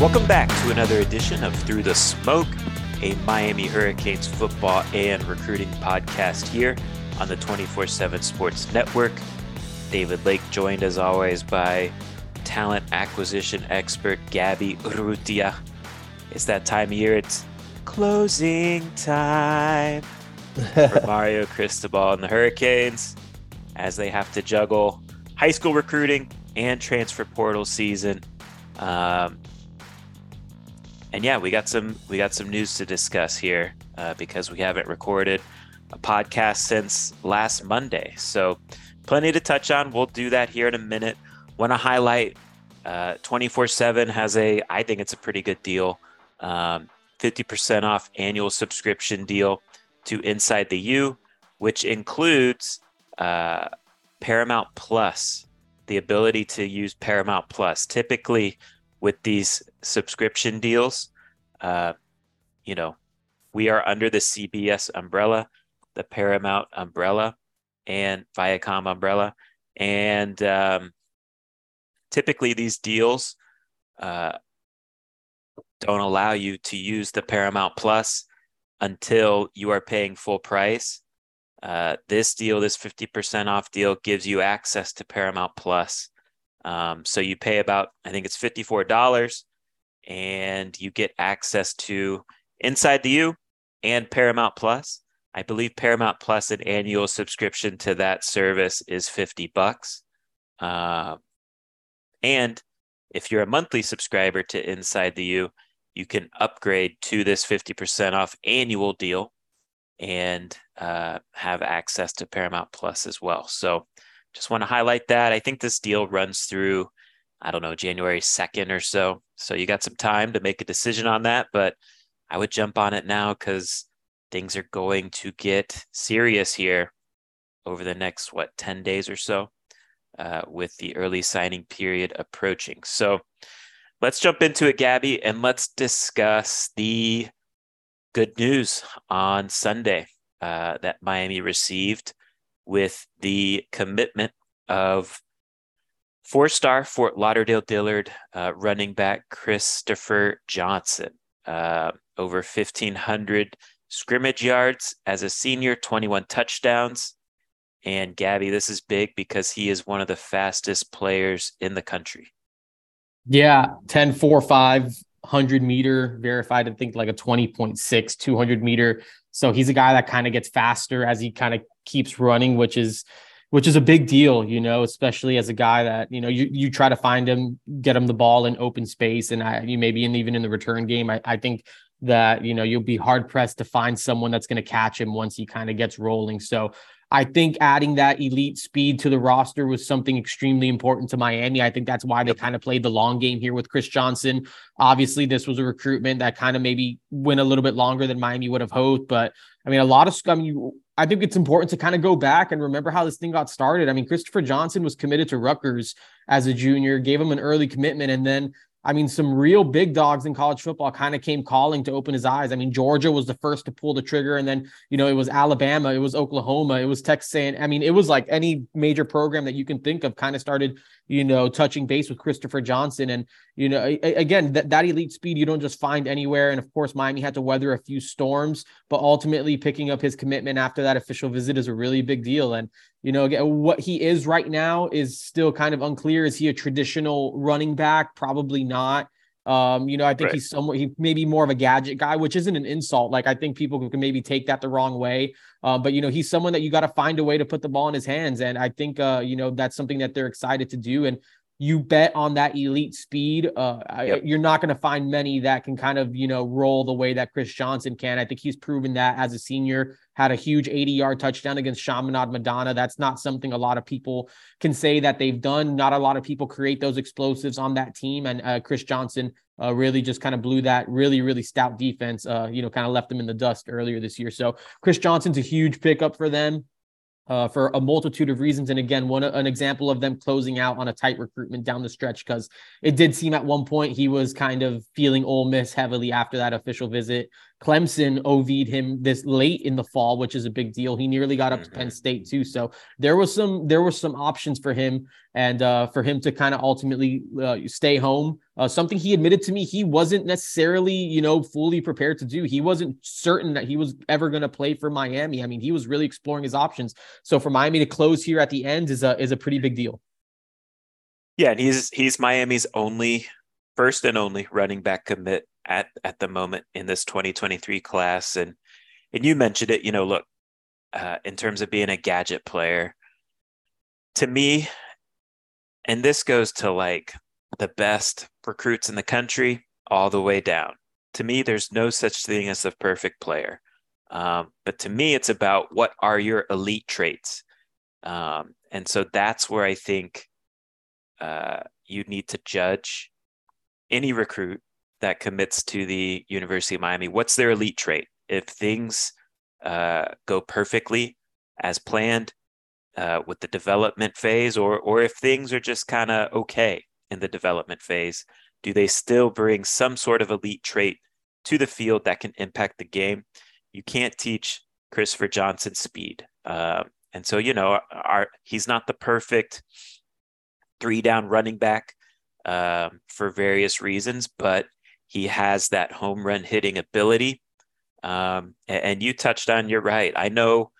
Welcome back to another edition of Through the Smoke, a Miami Hurricanes football and recruiting podcast here on the 24 7 Sports Network. David Lake joined as always by talent acquisition expert Gabby Urrutia. It's that time of year, it's closing time for Mario Cristobal and the Hurricanes as they have to juggle high school recruiting and transfer portal season. Um, and yeah, we got some we got some news to discuss here uh, because we haven't recorded a podcast since last Monday. So plenty to touch on. We'll do that here in a minute. Want to highlight uh, 24/7 has a I think it's a pretty good deal. Um, 50% off annual subscription deal to Inside the U, which includes uh, Paramount Plus, the ability to use Paramount Plus. Typically, with these subscription deals, uh, you know, we are under the CBS umbrella, the Paramount umbrella, and Viacom umbrella, and um, typically these deals uh, don't allow you to use the Paramount Plus until you are paying full price. Uh, this deal, this 50% off deal, gives you access to Paramount Plus um, so you pay about, I think it's $54 and you get access to Inside the U and Paramount Plus. I believe Paramount Plus, an annual subscription to that service is 50 bucks. Uh, and if you're a monthly subscriber to Inside the U, you can upgrade to this 50% off annual deal and uh, have access to Paramount Plus as well. So just want to highlight that. I think this deal runs through, I don't know, January 2nd or so. So you got some time to make a decision on that, but I would jump on it now because things are going to get serious here over the next, what, 10 days or so uh, with the early signing period approaching. So let's jump into it, Gabby, and let's discuss the good news on Sunday uh, that Miami received with the commitment of four star Fort Lauderdale Dillard uh, running back Christopher Johnson. Uh, over 1,500 scrimmage yards as a senior, 21 touchdowns. And Gabby, this is big because he is one of the fastest players in the country. Yeah, 10 4 5, 100 meter verified, I think like a 20.6, 200 meter. So he's a guy that kind of gets faster as he kind of keeps running, which is which is a big deal, you know, especially as a guy that, you know, you, you try to find him, get him the ball in open space. And I, you maybe in even in the return game, I, I think that, you know, you'll be hard pressed to find someone that's going to catch him once he kind of gets rolling. So I think adding that elite speed to the roster was something extremely important to Miami. I think that's why they kind of played the long game here with Chris Johnson. Obviously, this was a recruitment that kind of maybe went a little bit longer than Miami would have hoped. But I mean, a lot of, I mean, I think it's important to kind of go back and remember how this thing got started. I mean, Christopher Johnson was committed to Rutgers as a junior, gave him an early commitment, and then I mean, some real big dogs in college football kind of came calling to open his eyes. I mean, Georgia was the first to pull the trigger, and then you know it was Alabama, it was Oklahoma, it was Texas. I mean, it was like any major program that you can think of kind of started, you know, touching base with Christopher Johnson. And you know, again, that, that elite speed you don't just find anywhere. And of course, Miami had to weather a few storms, but ultimately picking up his commitment after that official visit is a really big deal. And You know, what he is right now is still kind of unclear. Is he a traditional running back? Probably not. Um, you know, I think right. he's somewhat he may be more of a gadget guy, which isn't an insult. Like I think people can maybe take that the wrong way. Uh, but you know, he's someone that you got to find a way to put the ball in his hands, and I think uh, you know that's something that they're excited to do. And you bet on that elite speed. Uh, yep. You're not going to find many that can kind of, you know, roll the way that Chris Johnson can. I think he's proven that as a senior, had a huge 80 yard touchdown against Chaminade Madonna. That's not something a lot of people can say that they've done. Not a lot of people create those explosives on that team. And uh, Chris Johnson uh, really just kind of blew that really, really stout defense, uh, you know, kind of left them in the dust earlier this year. So Chris Johnson's a huge pickup for them uh, for a multitude of reasons. And again, one an example of them closing out on a tight recruitment down the stretch because it did seem at one point he was kind of feeling Ole Miss heavily after that official visit. Clemson OV'd him this late in the fall, which is a big deal. He nearly got up to Penn mm-hmm. State too. So there was some there were some options for him and uh, for him to kind of ultimately uh, stay home. Uh, something he admitted to me he wasn't necessarily you know fully prepared to do. He wasn't certain that he was ever going to play for Miami. I mean, he was really exploring his options. So for Miami to close here at the end is a is a pretty big deal. Yeah, and he's he's Miami's only first and only running back commit at at the moment in this 2023 class. And and you mentioned it, you know, look, uh, in terms of being a gadget player, to me, and this goes to like the best recruits in the country all the way down. To me, there's no such thing as the perfect player. Um, but to me, it's about what are your elite traits. Um, and so that's where I think uh, you need to judge any recruit that commits to the University of Miami? What's their elite trait? If things uh, go perfectly as planned uh, with the development phase, or or if things are just kind of okay in the development phase, do they still bring some sort of elite trait to the field that can impact the game? You can't teach Christopher Johnson speed, uh, and so you know, our, he's not the perfect three down running back um, for various reasons, but he has that home run hitting ability. Um, and, and you touched on, you're right. I know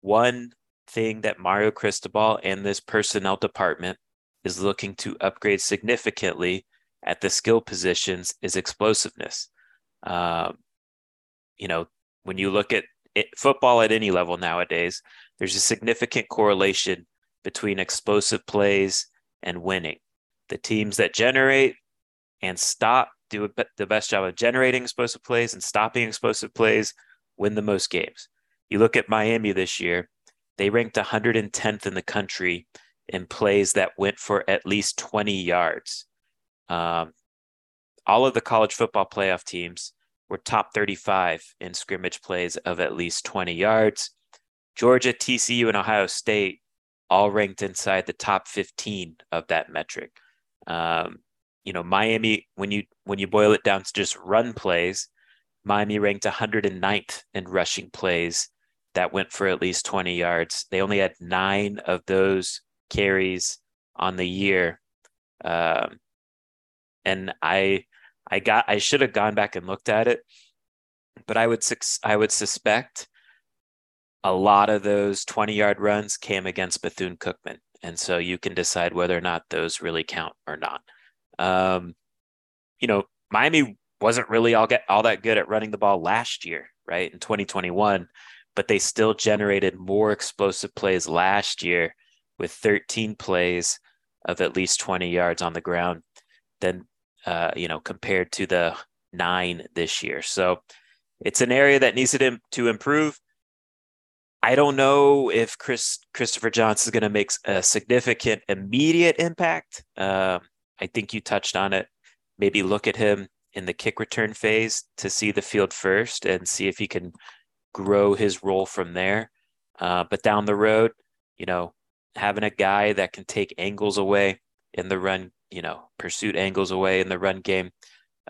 one thing that Mario Cristobal and this personnel department is looking to upgrade significantly at the skill positions is explosiveness. Um, you know, when you look at it, football at any level nowadays, there's a significant correlation between explosive plays and winning. The teams that generate and stop do a, the best job of generating explosive plays and stopping explosive plays, win the most games. You look at Miami this year, they ranked 110th in the country in plays that went for at least 20 yards. Um, all of the college football playoff teams were top 35 in scrimmage plays of at least 20 yards. Georgia, TCU, and Ohio State all ranked inside the top 15 of that metric. Um, you know, Miami, when you when you boil it down to just run plays, Miami ranked 109th in rushing plays that went for at least 20 yards. They only had nine of those carries on the year. Um, and I I got I should have gone back and looked at it, but I would I would suspect a lot of those 20 yard runs came against Bethune Cookman. And so you can decide whether or not those really count or not. Um, you know, Miami wasn't really all get all that good at running the ball last year, right? In 2021, but they still generated more explosive plays last year with 13 plays of at least 20 yards on the ground than uh, you know compared to the nine this year. So it's an area that needs to, to improve. I don't know if Chris Christopher Johnson is going to make a significant immediate impact. Um, I think you touched on it. Maybe look at him in the kick return phase to see the field first and see if he can grow his role from there. Uh, but down the road, you know, having a guy that can take angles away in the run, you know, pursuit angles away in the run game,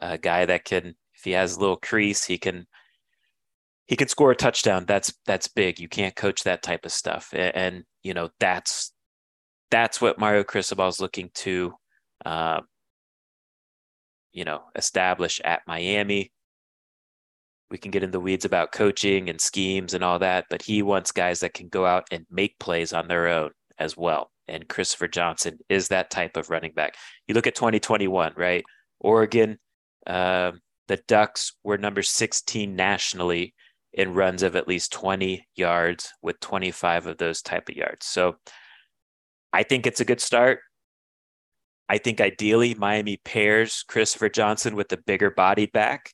a guy that can, if he has a little crease, he can he can score a touchdown. That's that's big. You can't coach that type of stuff, and, and you know that's that's what Mario Cristobal is looking to uh, you know, establish at Miami. we can get in the weeds about coaching and schemes and all that, but he wants guys that can go out and make plays on their own as well. And Christopher Johnson is that type of running back. You look at 2021, right? Oregon, uh, the Ducks were number 16 nationally in runs of at least 20 yards, with 25 of those type of yards. So I think it's a good start. I think ideally Miami pairs Christopher Johnson with the bigger body back.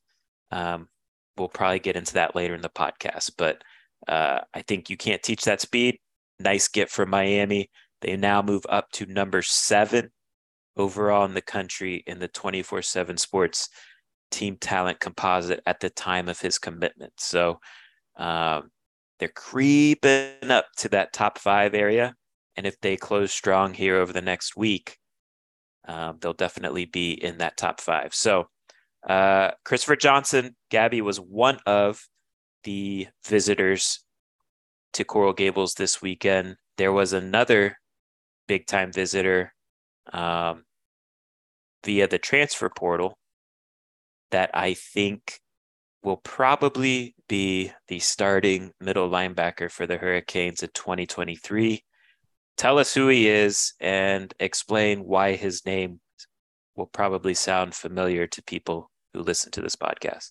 Um, we'll probably get into that later in the podcast, but uh, I think you can't teach that speed. Nice get for Miami. They now move up to number seven overall in the country in the 24 7 sports team talent composite at the time of his commitment. So um, they're creeping up to that top five area. And if they close strong here over the next week, um, they'll definitely be in that top five. So uh, Christopher Johnson, Gabby was one of the visitors to Coral Gables this weekend. There was another big time visitor um, via the transfer portal that I think will probably be the starting middle linebacker for the Hurricanes in 2023. Tell us who he is and explain why his name will probably sound familiar to people who listen to this podcast.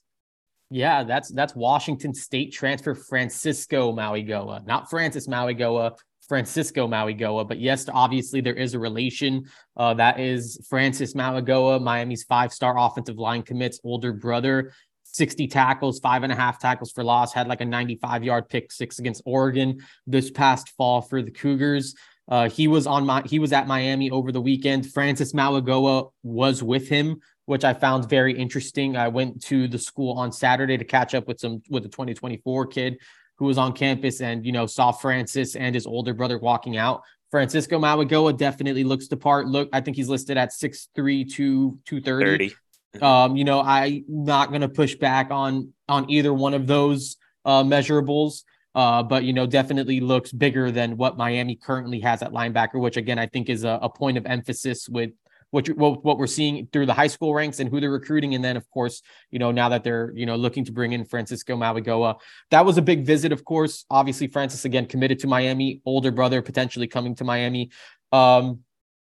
Yeah, that's that's Washington State transfer Francisco Mauigoa, not Francis Mauigoa, Francisco Mauigoa. But yes, obviously there is a relation. Uh, that is Francis Mauigoa, Miami's five-star offensive line commits older brother. 60 tackles, five and a half tackles for loss, had like a 95 yard pick six against Oregon this past fall for the Cougars. Uh, he was on my he was at Miami over the weekend. Francis Mauigoa was with him which I found very interesting. I went to the school on Saturday to catch up with some with a 2024 kid who was on campus and you know saw Francis and his older brother walking out. Francisco Mauigoa definitely looks the part. Look, I think he's listed at 6'3 to 230. Um, you know, I'm not gonna push back on on either one of those uh measurables. Uh, but you know, definitely looks bigger than what Miami currently has at linebacker, which again I think is a, a point of emphasis with what, you, what what we're seeing through the high school ranks and who they're recruiting, and then of course, you know, now that they're you know looking to bring in Francisco Mauigoa, that was a big visit. Of course, obviously Francis again committed to Miami, older brother potentially coming to Miami. Um,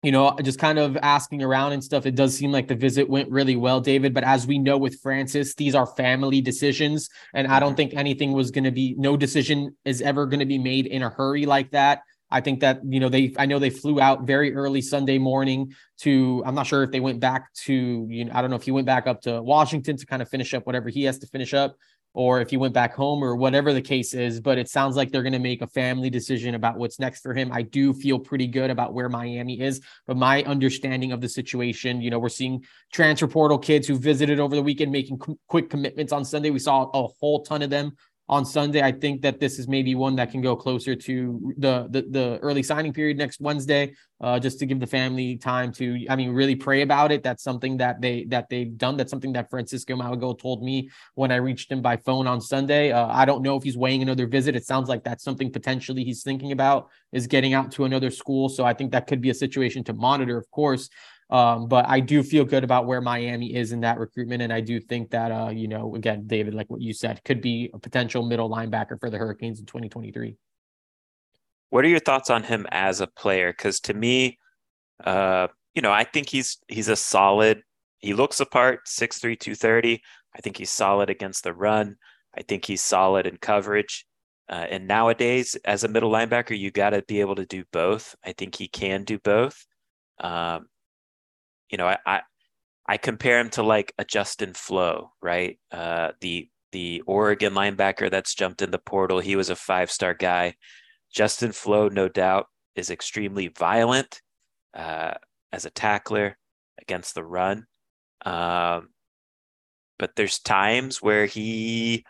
you know, just kind of asking around and stuff. It does seem like the visit went really well, David. But as we know with Francis, these are family decisions. And I don't mm-hmm. think anything was going to be, no decision is ever going to be made in a hurry like that. I think that, you know, they, I know they flew out very early Sunday morning to, I'm not sure if they went back to, you know, I don't know if he went back up to Washington to kind of finish up whatever he has to finish up or if he went back home or whatever the case is. But it sounds like they're going to make a family decision about what's next for him. I do feel pretty good about where Miami is, but my understanding of the situation, you know, we're seeing transfer portal kids who visited over the weekend making quick commitments on Sunday. We saw a whole ton of them on Sunday. I think that this is maybe one that can go closer to the the, the early signing period next Wednesday, uh, just to give the family time to, I mean, really pray about it. That's something that they that they've done. That's something that Francisco Mauigoa told me when I reached him by phone on Sunday. Uh, I don't know if he's weighing another visit. It sounds like that's something potentially he's thinking about is getting out to another school. So I think that could be a situation to monitor, of course. Um, but I do feel good about where Miami is in that recruitment. And I do think that, uh, you know, again, David, like what you said, could be a potential middle linebacker for the Hurricanes in 2023. What are your thoughts on him as a player? Because to me, uh, you know, I think he's he's a solid. He looks apart, 6'3", 230. I think he's solid against the run. I think he's solid in coverage. Uh, and nowadays, as a middle linebacker, you got to be able to do both. I think he can do both. Um, you know, I, I, I compare him to like a Justin Flowe, right? Uh, the the Oregon linebacker that's jumped in the portal. He was a five star guy. Justin Flowe, no doubt, is extremely violent uh, as a tackler against the run. Um, but there's times where he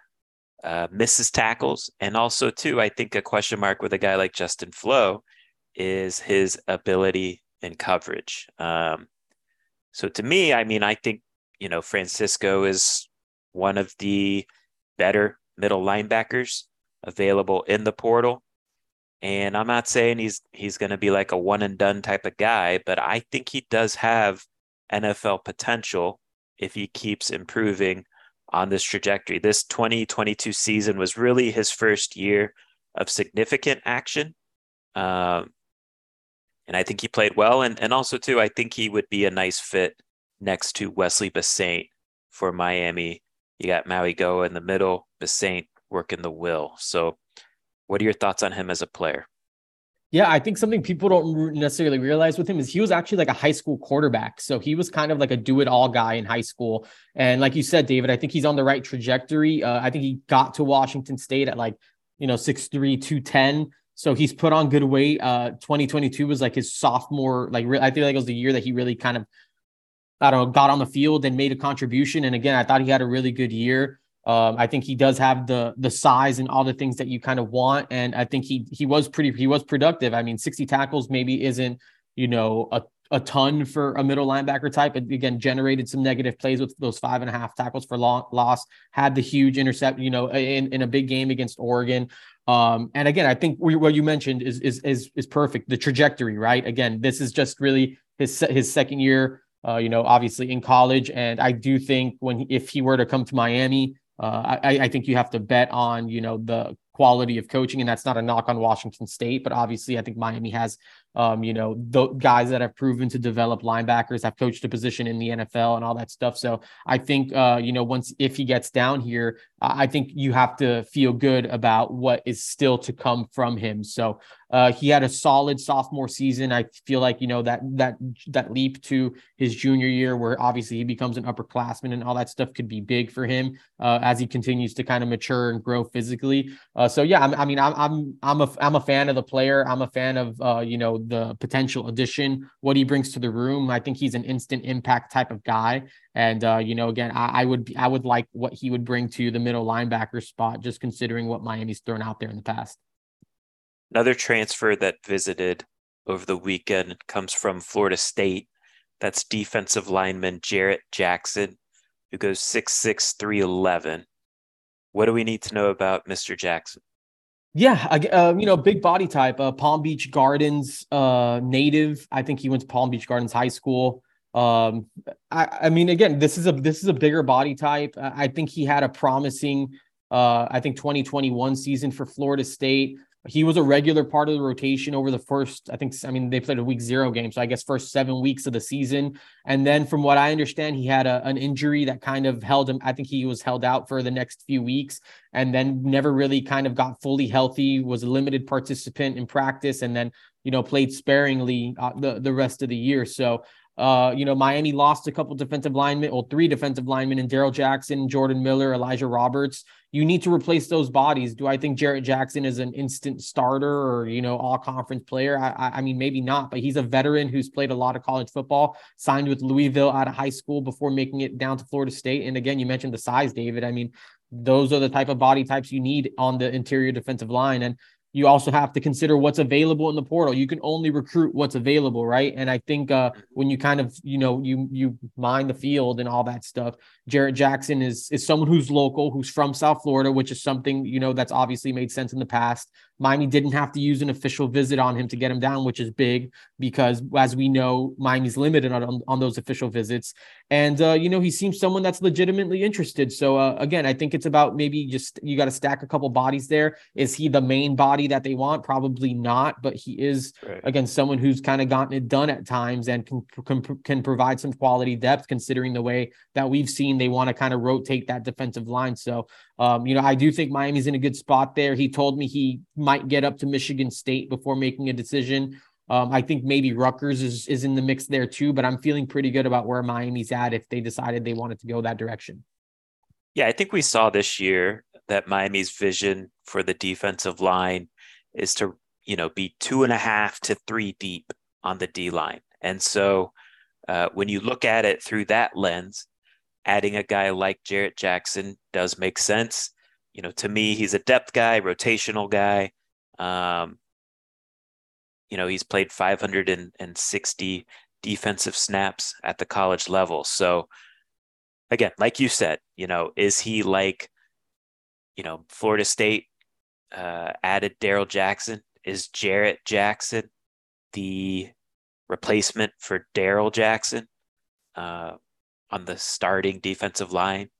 uh, misses tackles, and also too, I think a question mark with a guy like Justin Flowe is his ability in coverage. Um, so to me, I mean, I think, you know, Francisco is one of the better middle linebackers available in the portal. And I'm not saying he's he's going to be like a one and done type of guy, but I think he does have NFL potential if he keeps improving on this trajectory. This 2022 season was really his first year of significant action. Um, and I think he played well. And, and also, too, I think he would be a nice fit next to Wesley Bissainthe for Miami. You got Mauigoa in the middle, Bissainthe working the will. So, what are your thoughts on him as a player? Yeah, I think something people don't necessarily realize with him is he was actually like a high school quarterback. So he was kind of like a do it all guy in high school. And like you said, David, I think he's on the right trajectory. Uh, I think he got to Washington State at like, you know, 6'3, 210. So he's put on good weight. Uh, 2022 was like his sophomore, like re- I feel like it was the year that he really kind of, I don't know, got on the field and made a contribution. And again, I thought he had a really good year. Um, I think he does have the the size and all the things that you kind of want, and I think he he was pretty he was productive. I mean, 60 tackles maybe isn't you know a a ton for a middle linebacker type. But again, generated some negative plays with those five and a half tackles for loss. Had the huge intercept, you know, in, in a big game against Oregon. Um, and again, I think what you mentioned is is is is perfect. The trajectory, right? Again, this is just really his his second year. Uh, you know, obviously in college, and I do think when if he were to come to Miami, uh, I, I think you have to bet on you know the quality of coaching, and that's not a knock on Washington State, but obviously I think Miami has um, you know, the guys that have proven to develop linebackers, have coached a position in the NFL and all that stuff. So I think, uh, you know, once if he gets down here, I think you have to feel good about what is still to come from him. So uh, he had a solid sophomore season. I feel like you know that that that leap to his junior year, where obviously he becomes an upperclassman and all that stuff, could be big for him uh, as he continues to kind of mature and grow physically. Uh, so yeah, I, I mean, I'm I'm I'm a I'm a fan of the player. I'm a fan of uh, you know the potential addition, what he brings to the room. I think he's an instant impact type of guy. And uh, you know, again, I, I would be, I would like what he would bring to the middle linebacker spot, just considering what Miami's thrown out there in the past. Another transfer that visited over the weekend comes from Florida State. That's defensive lineman Jarrett Jackson, who goes six six three eleven. What do we need to know about Mr. Jackson? Yeah, uh, you know, big body type, uh, Palm Beach Gardens uh, native. I think he went to Palm Beach Gardens High School. Um, I, I, mean, again, this is a this is a bigger body type. I think he had a promising, uh, I think 2021 season for Florida State he was a regular part of the rotation over the first, I think, I mean, they played a week zero game. So I guess first seven weeks of the season. And then from what I understand, he had a, an injury that kind of held him. I think he was held out for the next few weeks and then never really kind of got fully healthy, was a limited participant in practice, and then, you know, played sparingly uh, the, the rest of the year. So uh, you know, Miami lost a couple defensive linemen, well, three defensive linemen, and Darrell Jackson, Jordan Miller, Elijah Roberts. You need to replace those bodies. Do I think Jarrett Jackson is an instant starter or you know all conference player? I, I mean, maybe not, but he's a veteran who's played a lot of college football. Signed with Louisville out of high school before making it down to Florida State. And again, you mentioned the size, David. I mean, those are the type of body types you need on the interior defensive line. And you also have to consider what's available in the portal. You can only recruit what's available, right? And I think uh, when you kind of you know you you mine the field and all that stuff, Jarrett Jackson is is someone who's local, who's from South Florida, which is something you know that's obviously made sense in the past. Miami didn't have to use an official visit on him to get him down, which is big because, as we know, Miami's limited on, on those official visits. And, uh, you know, he seems someone that's legitimately interested. So, uh, again, I think it's about maybe just you got to stack a couple bodies there. Is he the main body that they want? Probably not, but he is, right. again, someone who's kind of gotten it done at times and can, can, can provide some quality depth considering the way that we've seen they want to kind of rotate that defensive line. So, um, you know, I do think Miami's in a good spot there. He told me he might get up to Michigan State before making a decision. Um, I think maybe Rutgers is is in the mix there too, but I'm feeling pretty good about where Miami's at if they decided they wanted to go that direction. Yeah, I think we saw this year that Miami's vision for the defensive line is to, you know, be two and a half to three deep on the D line. And so uh, when you look at it through that lens, adding a guy like Jarrett Jackson does make sense. You know, to me, he's a depth guy, rotational guy. Um, you know, he's played 560 defensive snaps at the college level. So, again, like you said, you know, is he like, you know, Florida State uh, added Darrell Jackson? Is Jarrett Jackson the replacement for Darrell Jackson? Uh, on the starting defensive line?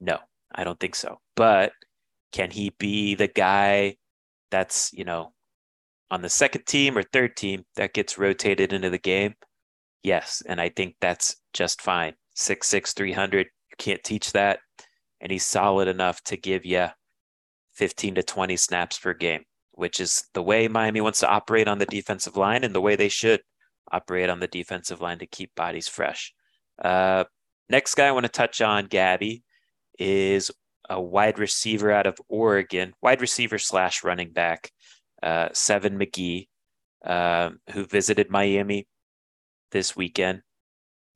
No, I don't think so. But can he be the guy that's, you know, on the second team or third team that gets rotated into the game? Yes. And I think that's just fine. Six six three hundred. You can't teach that. And he's solid enough to give you 15 to 20 snaps per game, which is the way Miami wants to operate on the defensive line and the way they should operate on the defensive line to keep bodies fresh. Uh, next guy I want to touch on, Gabby, is a wide receiver out of Oregon, wide receiver slash running back, uh, Seven McGee, uh, who visited Miami this weekend.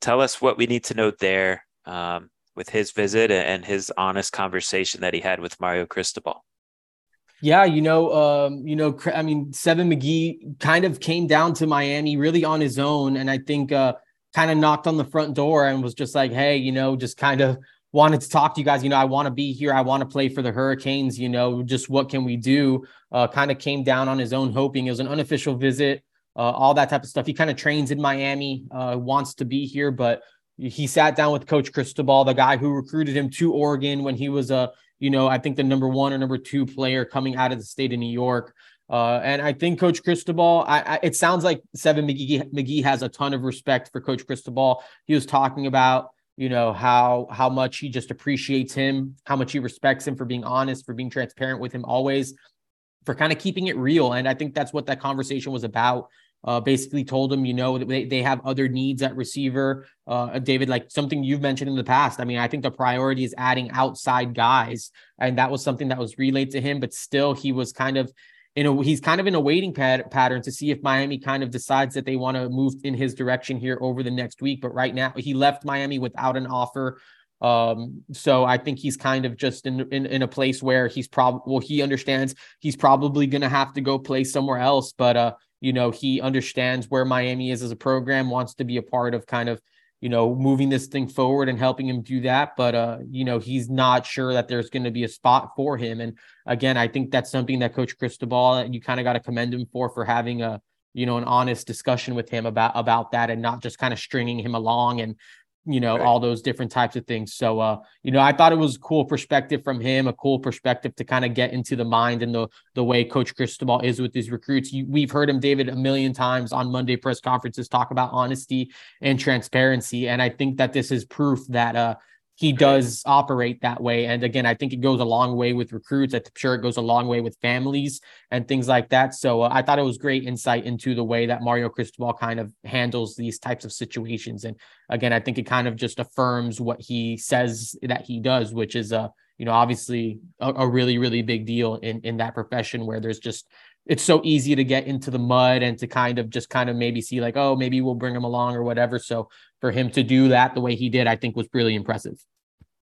Tell us what we need to know there um, with his visit and his honest conversation that he had with Mario Cristobal. Yeah, you know, um, you know, I mean, Seven McGee kind of came down to Miami really on his own, and I think uh, kind of knocked on the front door and was just like, "Hey, you know, just kind of wanted to talk to you guys. You know, I want to be here. I want to play for the Hurricanes. You know, just what can we do?" Uh, kind of came down on his own, hoping it was an unofficial visit, uh, all that type of stuff. He kind of trains in Miami, uh, wants to be here, but he sat down with Coach Cristobal, the guy who recruited him to Oregon when he was a you know, I think the number one or number two player coming out of the state of New York. Uh, and I think Coach Cristobal, I, I, it sounds like Seven McGee, McGee has a ton of respect for Coach Cristobal. He was talking about, you know, how how much he just appreciates him, how much he respects him for being honest, for being transparent with him always, for kind of keeping it real. And I think that's what that conversation was about uh, basically told him, you know, they, they have other needs at receiver. Uh, David, like something you've mentioned in the past. I mean, I think the priority is adding outside guys, and that was something that was relayed to him. But still, he was kind of in a he's kind of in a waiting pad, pattern to see if Miami kind of decides that they want to move in his direction here over the next week. But right now, he left Miami without an offer. Um, so I think he's kind of just in, in, in a place where he's probably, well, he understands he's probably to have to go play somewhere else. But, uh, you know, he understands where Miami is as a program, wants to be a part of kind of, you know, moving this thing forward and helping him do that. But, uh, you know, he's not sure that there's going to be a spot for him. And again, I think that's something that Coach Cristobal, you kind of got to commend him for, for having a, you know, an honest discussion with him about about that and not just kind of stringing him along and you know right. all those different types of things. So uh you know i thought it was a cool perspective from him a cool perspective to kind of get into the mind and the the way coach cristobal is with his recruits. You, we've heard him david a million times on monday press conferences talk about honesty and transparency. And i think that this is proof that uh he does operate that way. And again, I think it goes a long way with recruits. I'm sure it goes a long way with families and things like that. So uh, I thought it was great insight into the way that Mario Cristobal kind of handles these types of situations. And again, I think it kind of just affirms what he says that he does, which is, uh, you know, obviously a, a really, really big deal in, in that profession where there's just it's so easy to get into the mud and to kind of just kind of maybe see like, oh, maybe we'll bring him along or whatever. So for him to do that the way he did, I think was really impressive.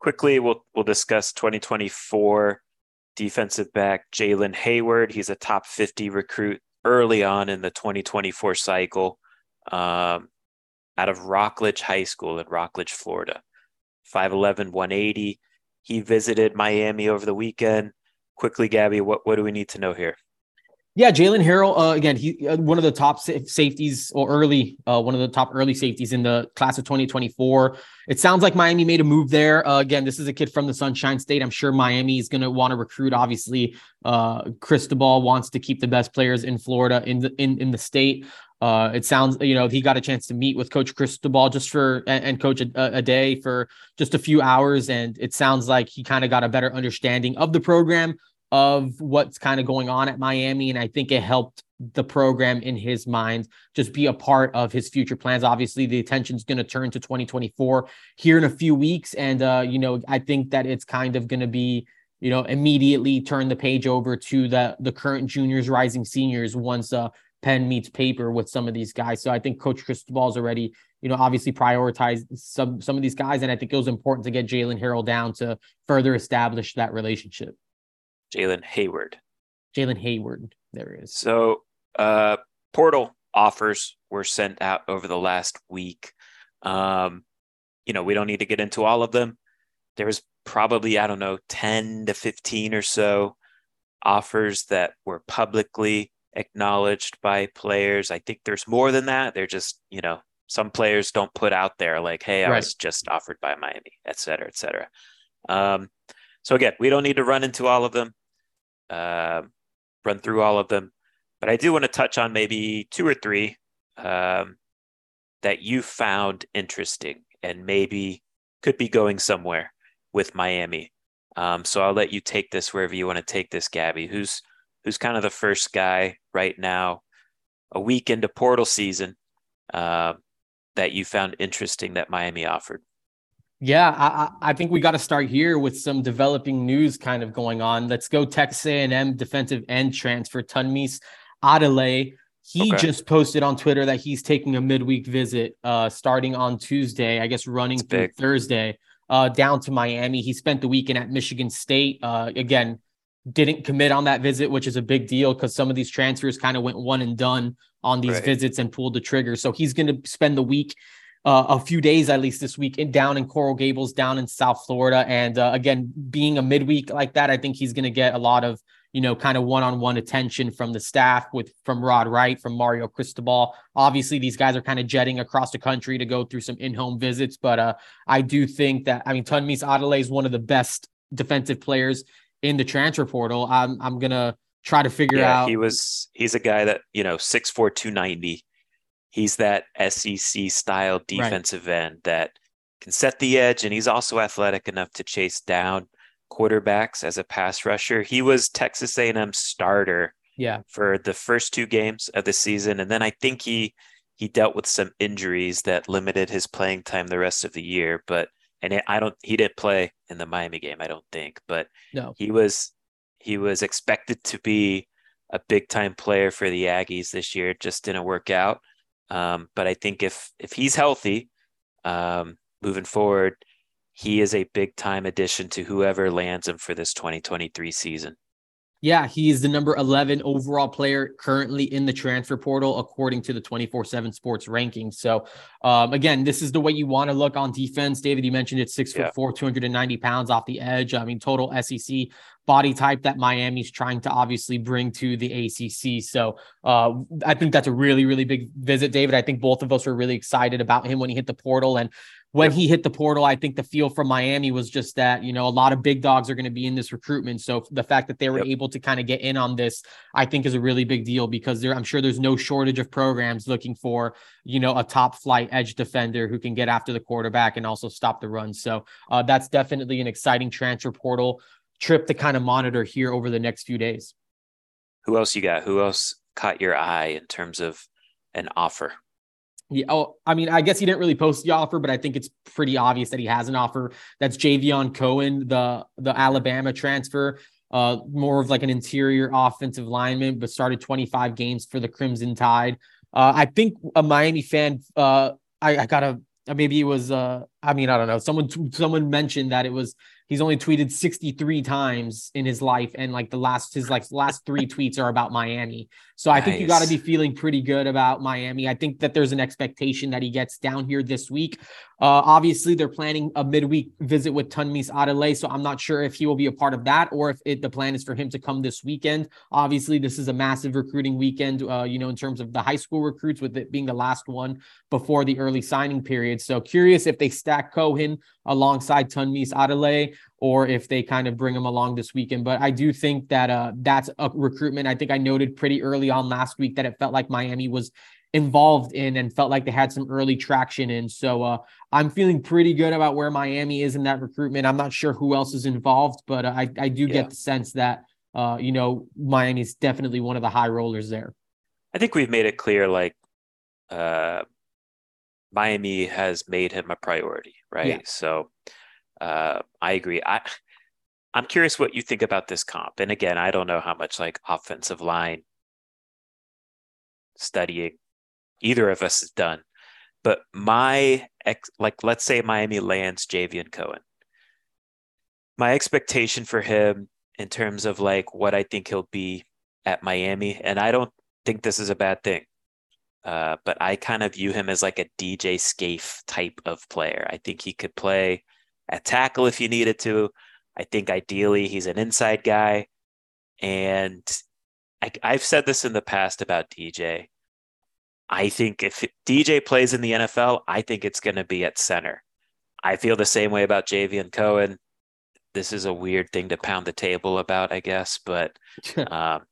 Quickly, we'll we'll discuss 2024 defensive back Jalen Hayward. He's a top 50 recruit early on in the 2024 cycle, um, out of Rockledge High School in Rockledge, Florida. 5'11, 180. He visited Miami over the weekend. Quickly, Gabby, what, what do we need to know here? Yeah, Jalen Harrell, uh, again, he uh, one of the top safeties or early, uh, one of the top early safeties in the class of 2024. It sounds like Miami made a move there. Uh, again, this is a kid from the Sunshine State. I'm sure Miami is going to want to recruit. Obviously, uh, Cristobal wants to keep the best players in Florida in the in, in the state. uh, it sounds, you know, he got a chance to meet with Coach Cristobal just for and, and coach a, a, day for just a few hours, and it sounds like he kind of got a better understanding of the program, of what's kind of going on at Miami, and I think it helped the program in his mind just be a part of his future plans. Obviously, the attention's going to turn to 2024 here in a few weeks, and uh, you know, I think that it's kind of going to be you know immediately turn the page over to the the current juniors, rising seniors once uh pen meets paper with some of these guys. So I think Coach Cristobal's already, you know, obviously prioritized some some of these guys, and I think it was important to get Jalen Harrell down to further establish that relationship. Jalen Hayward. Jalen Hayward. There is. So uh portal offers were sent out over the last week. Um, you know, we don't need to get into all of them. There was probably, I don't know, 10 to 15 or so offers that were publicly acknowledged by players. I think there's more than that. They're just, you know, some players don't put out there like, hey, I right. was just offered by Miami, et cetera, et cetera. Um, so again, we don't need to run into all of them, uh, run through all of them, but I do want to touch on maybe two or three um, that you found interesting and maybe could be going somewhere with Miami. Um, so I'll let you take this wherever you want to take this, Gabby. Who's who's kind of the first guy right now, a week into portal season, uh, that you found interesting that Miami offered? Yeah, I, I think we got to start here with some developing news kind of going on. Let's go Texas A&M defensive end transfer Tunmise Adeleye. He okay. just posted on Twitter that he's taking a midweek visit uh, starting on Tuesday, I guess running through big. Thursday uh, down to Miami. He spent the weekend at Michigan State. Uh, again, didn't commit on that visit, which is a big deal because some of these transfers kind of went one and done on these right. visits and pulled the trigger. So he's going to spend the week, uh, a few days at least this week, in, down in Coral Gables, down in South Florida. And uh, again, being a midweek like that, I think he's going to get a lot of you know, kind of one-on-one attention from the staff with from Rod Wright, from Mario Cristobal. Obviously, these guys are kind of jetting across the country to go through some in-home visits, but uh, I do think that I mean Tunmise Adeleye is one of the best defensive players in the transfer portal. I'm I'm gonna try to figure yeah, out. He was he's a guy that you know six four two ninety. He's that SEC style defensive right. end that can set the edge, and he's also athletic enough to chase down quarterbacks as a pass rusher. He was Texas A&M starter. Yeah. For the first two games of the season, and then I think he he dealt with some injuries that limited his playing time the rest of the year. But and I don't he didn't play in the Miami game, I don't think, but no, he was he was expected to be a big time player for the Aggies this year. It just didn't work out. Um, but I think if if he's healthy, um, moving forward, he is a big time addition to whoever lands him for this 2023 season. Yeah, he's the number 11 overall player currently in the transfer portal, according to the 24 7 sports rankings. So, um, again, this is the way you want to look on defense. David, you mentioned it's six yeah. foot four, 290 pounds off the edge. I mean, total SEC body type that Miami's trying to obviously bring to the ACC. So, uh, I think that's a really, really big visit, David. I think both of us were really excited about him when he hit the portal. And when he hit the portal, I think the feel from Miami was just that, you know, a lot of big dogs are going to be in this recruitment. So the fact that they were yep. able to kind of get in on this, I think is a really big deal because there, I'm sure there's no shortage of programs looking for, you know, a top flight edge defender who can get after the quarterback and also stop the run. So uh, that's definitely an exciting transfer portal trip to kind of monitor here over the next few days. Who else you got? Who else caught your eye in terms of an offer? Yeah. Oh, I mean, I guess he didn't really post the offer, but I think it's pretty obvious that he has an offer. That's Javion Cohen, the the Alabama transfer, uh, more of like an interior offensive lineman, but started 25 games for the Crimson Tide. Uh, I think a Miami fan. Uh, I, I gotta maybe it was. Uh, I mean, I don't know. Someone someone mentioned that it was he's only tweeted 63 times in his life and like the last his like last three tweets are about Miami. So I think you got to be feeling pretty good about Miami. I think that there's an expectation that he gets down here this week. Uh, obviously, they're planning a midweek visit with Tunmise Adeleye, so I'm not sure if he will be a part of that or if it, the plan is for him to come this weekend. Obviously, this is a massive recruiting weekend, uh, you know, in terms of the high school recruits, with it being the last one before the early signing period. So curious if they stack Cohen alongside Tunmise Adeleye or if they kind of bring him along this weekend. But I do think that uh, that's a recruitment. I think I noted pretty early on last week that it felt like Miami was involved in and felt like they had some early traction in. So uh, I'm feeling pretty good about where Miami is in that recruitment. I'm not sure who else is involved, but uh, I, I do yeah. get the sense that, uh, you know, Miami is definitely one of the high rollers there. I think we've made it clear, like, uh, Miami has made him a priority, right? Yeah. So uh, I agree. I I'm curious what you think about this comp. And again, I don't know how much like offensive line studying either of us has done. But my ex, like, let's say Miami lands Javion Cohen. My expectation for him in terms of like what I think he'll be at Miami, and I don't think this is a bad thing. Uh, but I kind of view him as like a DJ Scaife type of player. I think he could play at tackle if you needed to. I think ideally he's an inside guy. And I, have said this in the past about DJ. I think if DJ plays in the NFL, I think it's going to be at center. I feel the same way about Javion Cohen. This is a weird thing to pound the table about, I guess, but um,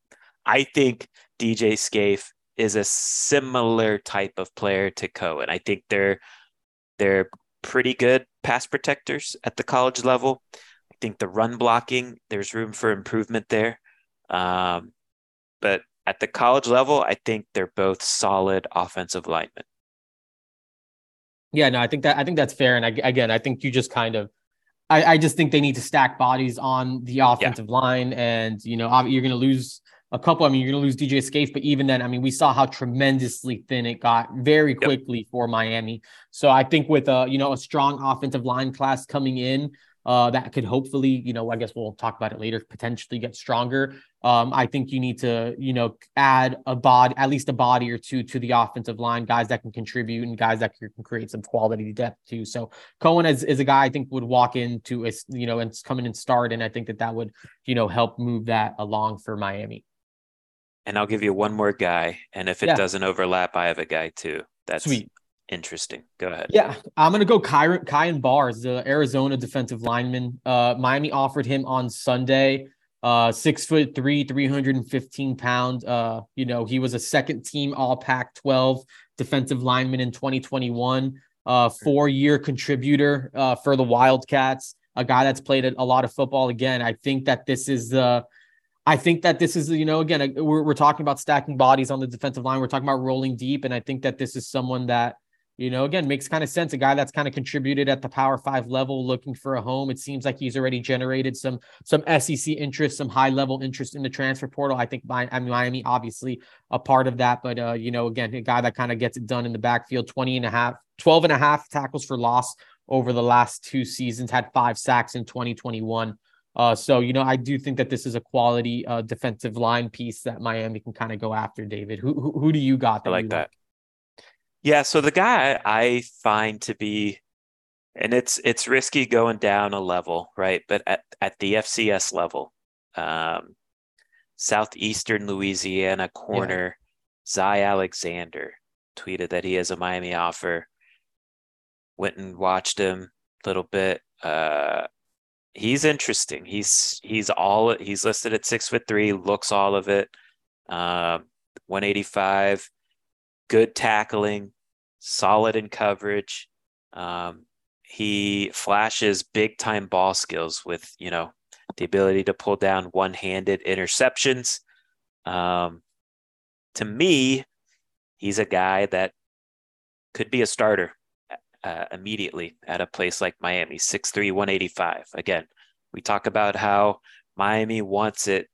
I think DJ Scaife is a similar type of player to Cohen. I think they're they're pretty good pass protectors at the college level. I think the run blocking, there's room for improvement there. Um, but at the college level, I think they're both solid offensive linemen. Yeah, no, I think that I think that's fair. And I, again, I think you just kind of, I, I just think they need to stack bodies on the offensive yeah. line, and you know, you're going to lose a couple. I mean, you're going to lose DJ Scaife, but even then, I mean, we saw how tremendously thin it got very quickly yep. for Miami. So I think with a you know a strong offensive line class coming in, uh, that could hopefully, you know, I guess we'll talk about it later, potentially get stronger. Um, I think you need to, you know, add a body, at least a body or two to the offensive line, guys that can contribute and guys that can create some quality depth too. So Cohen is, is a guy I think would walk into a, you know, and come in and start. And I think that that would, you know, help move that along for Miami. And I'll give you one more guy. And if it yeah. doesn't overlap, I have a guy too. That's sweet. Interesting. Go ahead. Yeah, I'm gonna go Kyon Kyon Barrs, the Arizona defensive lineman. Uh, Miami offered him on Sunday. Uh, six foot three, 315 pounds. Uh, you know, he was a second team All Pac 12 defensive lineman in 2021. Uh, four year contributor uh, for the Wildcats. A guy that's played a lot of football. Again, I think that this is the. Uh, I think that this is, you know, again, we're, we're talking about stacking bodies on the defensive line. We're talking about rolling deep. And I think that this is someone that you know, again, makes kind of sense. A guy that's kind of contributed at the Power Five level, looking for a home. It seems like he's already generated some some SEC interest, some high level interest in the transfer portal. I think Miami, obviously, a part of that. But uh, you know, again, a guy that kind of gets it done in the backfield, 20 and a half, 12 and a half tackles for loss over the last two seasons, had five sacks in 2021. Uh, so you know, I do think that this is a quality uh, defensive line piece that Miami can kind of go after. David, who who, who do you got? That I like that. Like? Yeah, so the guy I find to be and it's it's risky going down a level, right? But at, at the FCS level, um, southeastern Louisiana corner, yeah. Zy Alexander tweeted that he has a Miami offer. Went and watched him a little bit. Uh, he's interesting. He's he's all he's listed at six foot three, looks all of it. Um, 185, good tackling, solid in coverage. Um, he flashes big time ball skills with, you know, the ability to pull down one handed interceptions. Um, to me, he's a guy that could be a starter uh, immediately at a place like Miami, 6'3, 185. Again, we talk about how Miami wants it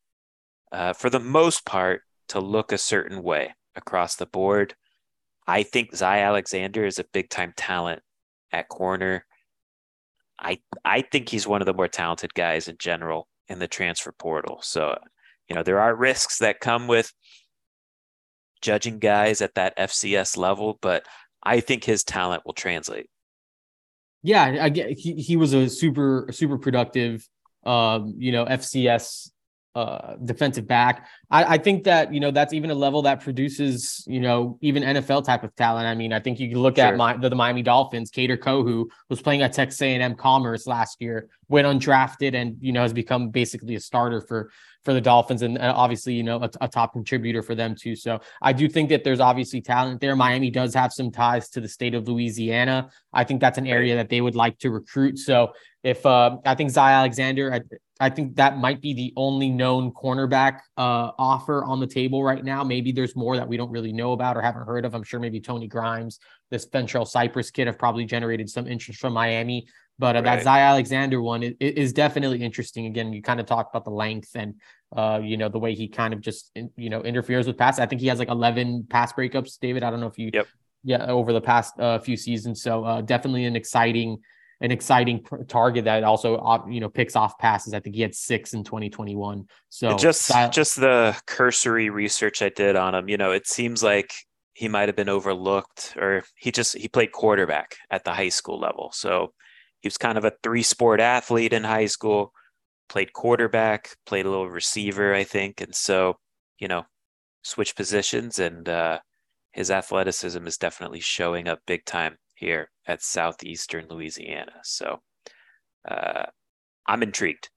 uh, for the most part to look a certain way across the board. I think Zy Alexander is a big time talent at corner. I I think he's one of the more talented guys in general in the transfer portal. So, you know, there are risks that come with judging guys at that FCS level, but I think his talent will translate. Yeah, I get he, he was a super super productive um, you know, FCS uh, defensive back. I, I, think that you know that's even a level that produces you know even NFL type of talent. I mean, I think you can look sure. at my, the, the, Miami Dolphins. Kader Kohou was playing at Texas A&M Commerce last year, went undrafted, and you know has become basically a starter for for the Dolphins, and obviously you know a, a top contributor for them too. So I do think that there's obviously talent there. Miami does have some ties to the state of Louisiana. I think that's an area that they would like to recruit. So if uh, I think Zy Alexander, I, I, think that might be the only known cornerback uh, offer on the table right now. Maybe there's more that we don't really know about or haven't heard of. I'm sure maybe Tony Grimes, this Fentrell Cypress kid, have probably generated some interest from Miami. But uh, right. that Zy Alexander one is, is, definitely interesting. Again, you kind of talked about the length and uh, you know the way he kind of just you know interferes with pass. I think he has like 11 pass breakups. David, I don't know if you, yep. yeah, over the past uh, few seasons. So uh, definitely an exciting an exciting target that also you know picks off passes. I think he had six in 2021. So just just the cursory research I did on him, you know, it seems like he might have been overlooked or he just he played quarterback at the high school level. So he was kind of a three sport athlete in high school, played quarterback, played a little receiver, I think, and so you know, switch positions and uh his athleticism is definitely showing up big time here at southeastern Louisiana. So uh, I'm intrigued.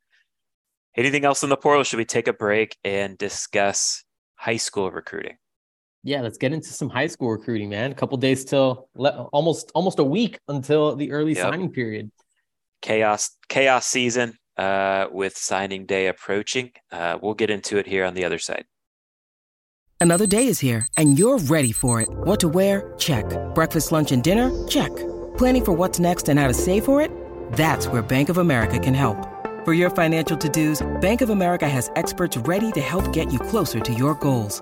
Anything else in the portal? Should we take a break and discuss high school recruiting? Yeah, let's get into some high school recruiting, man. A couple days till le- almost almost a week until the early yep. signing period. Chaos chaos season uh, with signing day approaching. Uh, we'll get into it here on the other side. Another day is here, and you're ready for it. What to wear? Check. Breakfast, lunch, and dinner? Check. Planning for what's next and how to save for it? That's where Bank of America can help. For your financial to-dos, Bank of America has experts ready to help get you closer to your goals.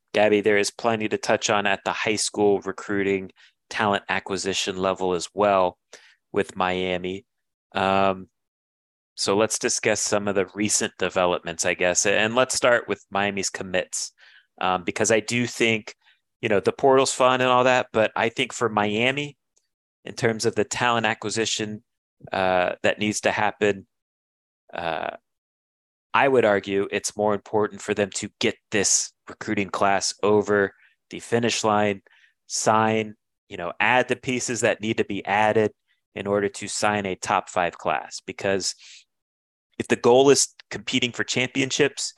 Gabby, there is plenty to touch on at the high school recruiting talent acquisition level as well with Miami. Um, so let's discuss some of the recent developments, I guess. And let's start with Miami's commits, um, because I do think, you know, the portal's fun and all that, but I think for Miami, in terms of the talent acquisition uh, that needs to happen, uh, I would argue it's more important for them to get this recruiting class over the finish line, sign, you know, add the pieces that need to be added in order to sign a top five class. Because if the goal is competing for championships,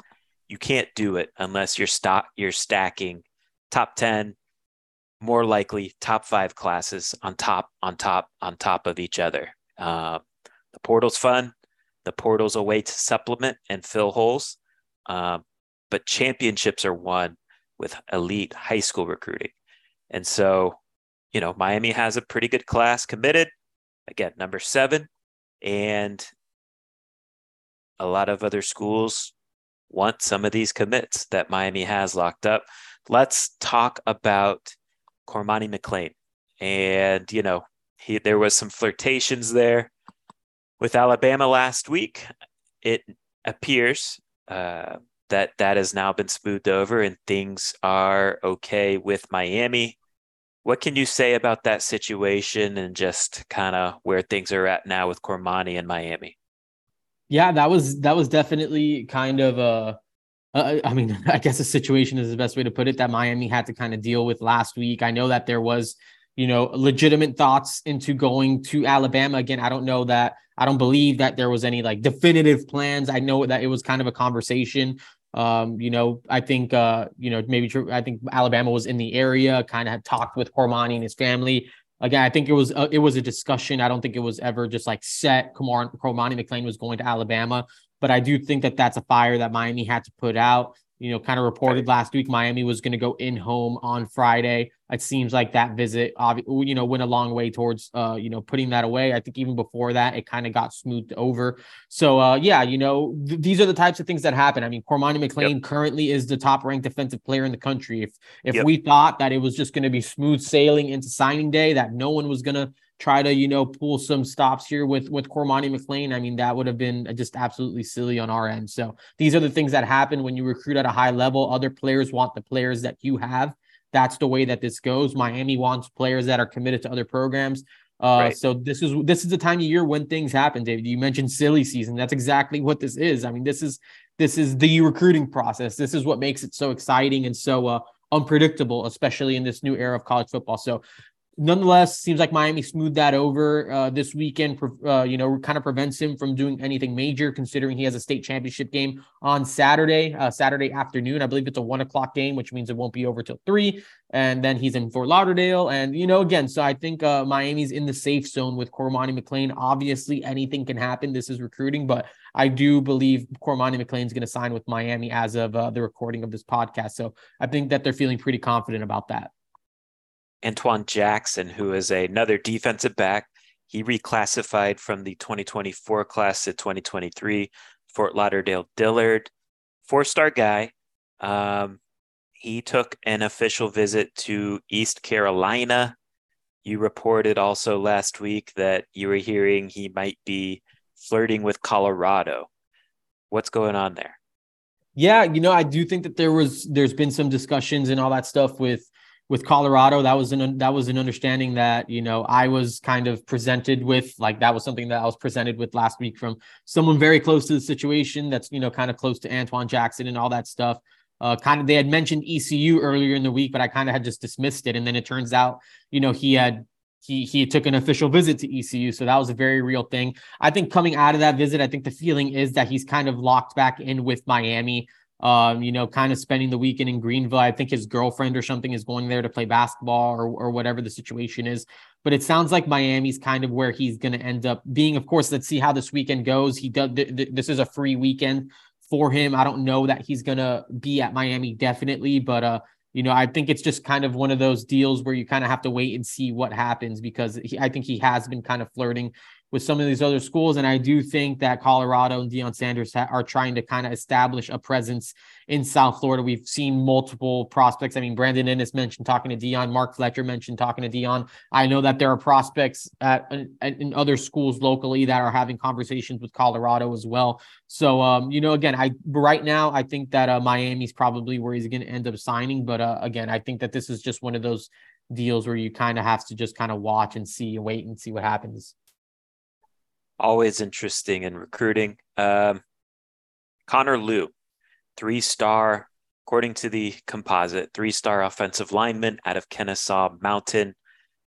you can't do it unless you're stock you're stacking top 10 more likely top five classes on top on top on top of each other. Uh, the portal's fun. The portal's a way to supplement and fill holes. Uh, but championships are won with elite high school recruiting and so you know miami has a pretty good class committed again number seven and a lot of other schools want some of these commits that Miami has locked up. Let's talk about Cormani McClain. And, you know, he, there was some flirtations there with Alabama last week. It appears uh, that that has now been smoothed over and things are okay with Miami. What can you say about that situation and just kind of where things are at now with Cormani and Miami? Yeah, that was that was definitely kind of a. I mean, I guess a situation is the best way to put it that Miami had to kind of deal with last week. I know that there was, you know, legitimate thoughts into going to Alabama. Again, I don't know that I don't believe that there was any like definitive plans. I know that it was kind of a conversation. Um, you know, I think uh, you know, maybe true. I think Alabama was in the area, kind of had talked with Cormani and his family again, I think it was a, it was a discussion. I don't think it was ever just like set. Kamar Cormani McClain was going to Alabama, but I do think that that's a fire that Miami had to put out you know, kind of reported last week Miami was going to go in home on Friday. It seems like that visit, you know, went a long way towards, uh, you know, putting that away. I think even before that, it kind of got smoothed over. So, uh, yeah, you know, th- these are the types of things that happen. I mean, Cormani McClain yep. currently is the top ranked defensive player in the country. If if yep. we thought that it was just going to be smooth sailing into signing day, that no one was going to try to you know pull some stops here with with Cormani McClain. I mean that would have been just absolutely silly on our end. So these are the things that happen when you recruit at a high level. Other players want the players that you have. That's the way that this goes. Miami wants players that are committed to other programs. Uh, right. So this is this is the time of year when things happen, David. You mentioned silly season. That's exactly what this is. I mean, this is this is the recruiting process. This is what makes it so exciting and so uh, unpredictable, especially in this new era of college football. So nonetheless, seems like Miami smoothed that over uh, this weekend. Uh, you know, kind of prevents him from doing anything major, considering he has a state championship game on Saturday, uh, Saturday afternoon. I believe it's a one o'clock game, which means it won't be over till three. And then he's in Fort Lauderdale, and you know, again, so I think uh, Miami's in the safe zone with Cormani McClain. Obviously, anything can happen. This is recruiting, but I do believe Cormani McClain's going to sign with Miami as of uh, the recording of this podcast. So I think that they're feeling pretty confident about that. Antoine Jackson, who is another defensive back. He reclassified from the 2024 class to 2023. Fort Lauderdale Dillard, four star guy. Um, he took an official visit to East Carolina. You reported also last week that you were hearing he might be flirting with Colorado. What's going on there? Yeah, you know, I do think that there was there's been some discussions and all that stuff with with Colorado, that was an that was an understanding that you know I was kind of presented with, like that was something that I was presented with last week from someone very close to the situation. That's you know kind of close to Antoine Jackson and all that stuff. Uh, kind of they had mentioned ECU earlier in the week, but I kind of had just dismissed it, and then it turns out you know he had he he took an official visit to ECU, so that was a very real thing. I think coming out of that visit, I think the feeling is that he's kind of locked back in with Miami um, you know, kind of spending the weekend in Greenville. I think his girlfriend or something is going there to play basketball or, or whatever the situation is. But it sounds like Miami's kind of where he's going to end up being. Of course, let's see how this weekend goes. He does. Th- th- this is a free weekend for him. I don't know that he's going to be at Miami definitely, but uh, you know, I think it's just kind of one of those deals where you kind of have to wait and see what happens because he, I think he has been kind of flirting with some of these other schools. And I do think that Colorado and Deion Sanders ha- are trying to kind of establish a presence in South Florida. We've seen multiple prospects. I mean, Brandon Inniss mentioned talking to Deion. Mark Fletcher mentioned talking to Deion. I know that there are prospects at, at, in other schools locally that are having conversations with Colorado as well. So, um, you know, again, I right now I think that uh, Miami's probably where he's going to end up signing. But uh, again, I think that this is just one of those deals where you kind of have to just kind of watch and see, and wait and see what happens always interesting in recruiting. Um, Connor Lew, three star, according to the composite, three star offensive lineman out of Kennesaw Mountain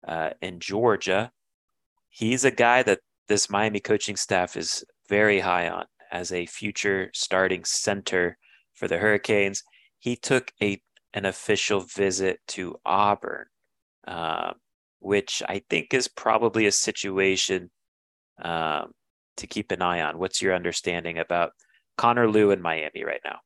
uh, in Georgia. He's a guy that this Miami coaching staff is very high on as a future starting center for the Hurricanes. He took a an official visit to Auburn, uh, which I think is probably a situation um, to keep an eye on. What's your understanding about Connor Lew in Miami right now?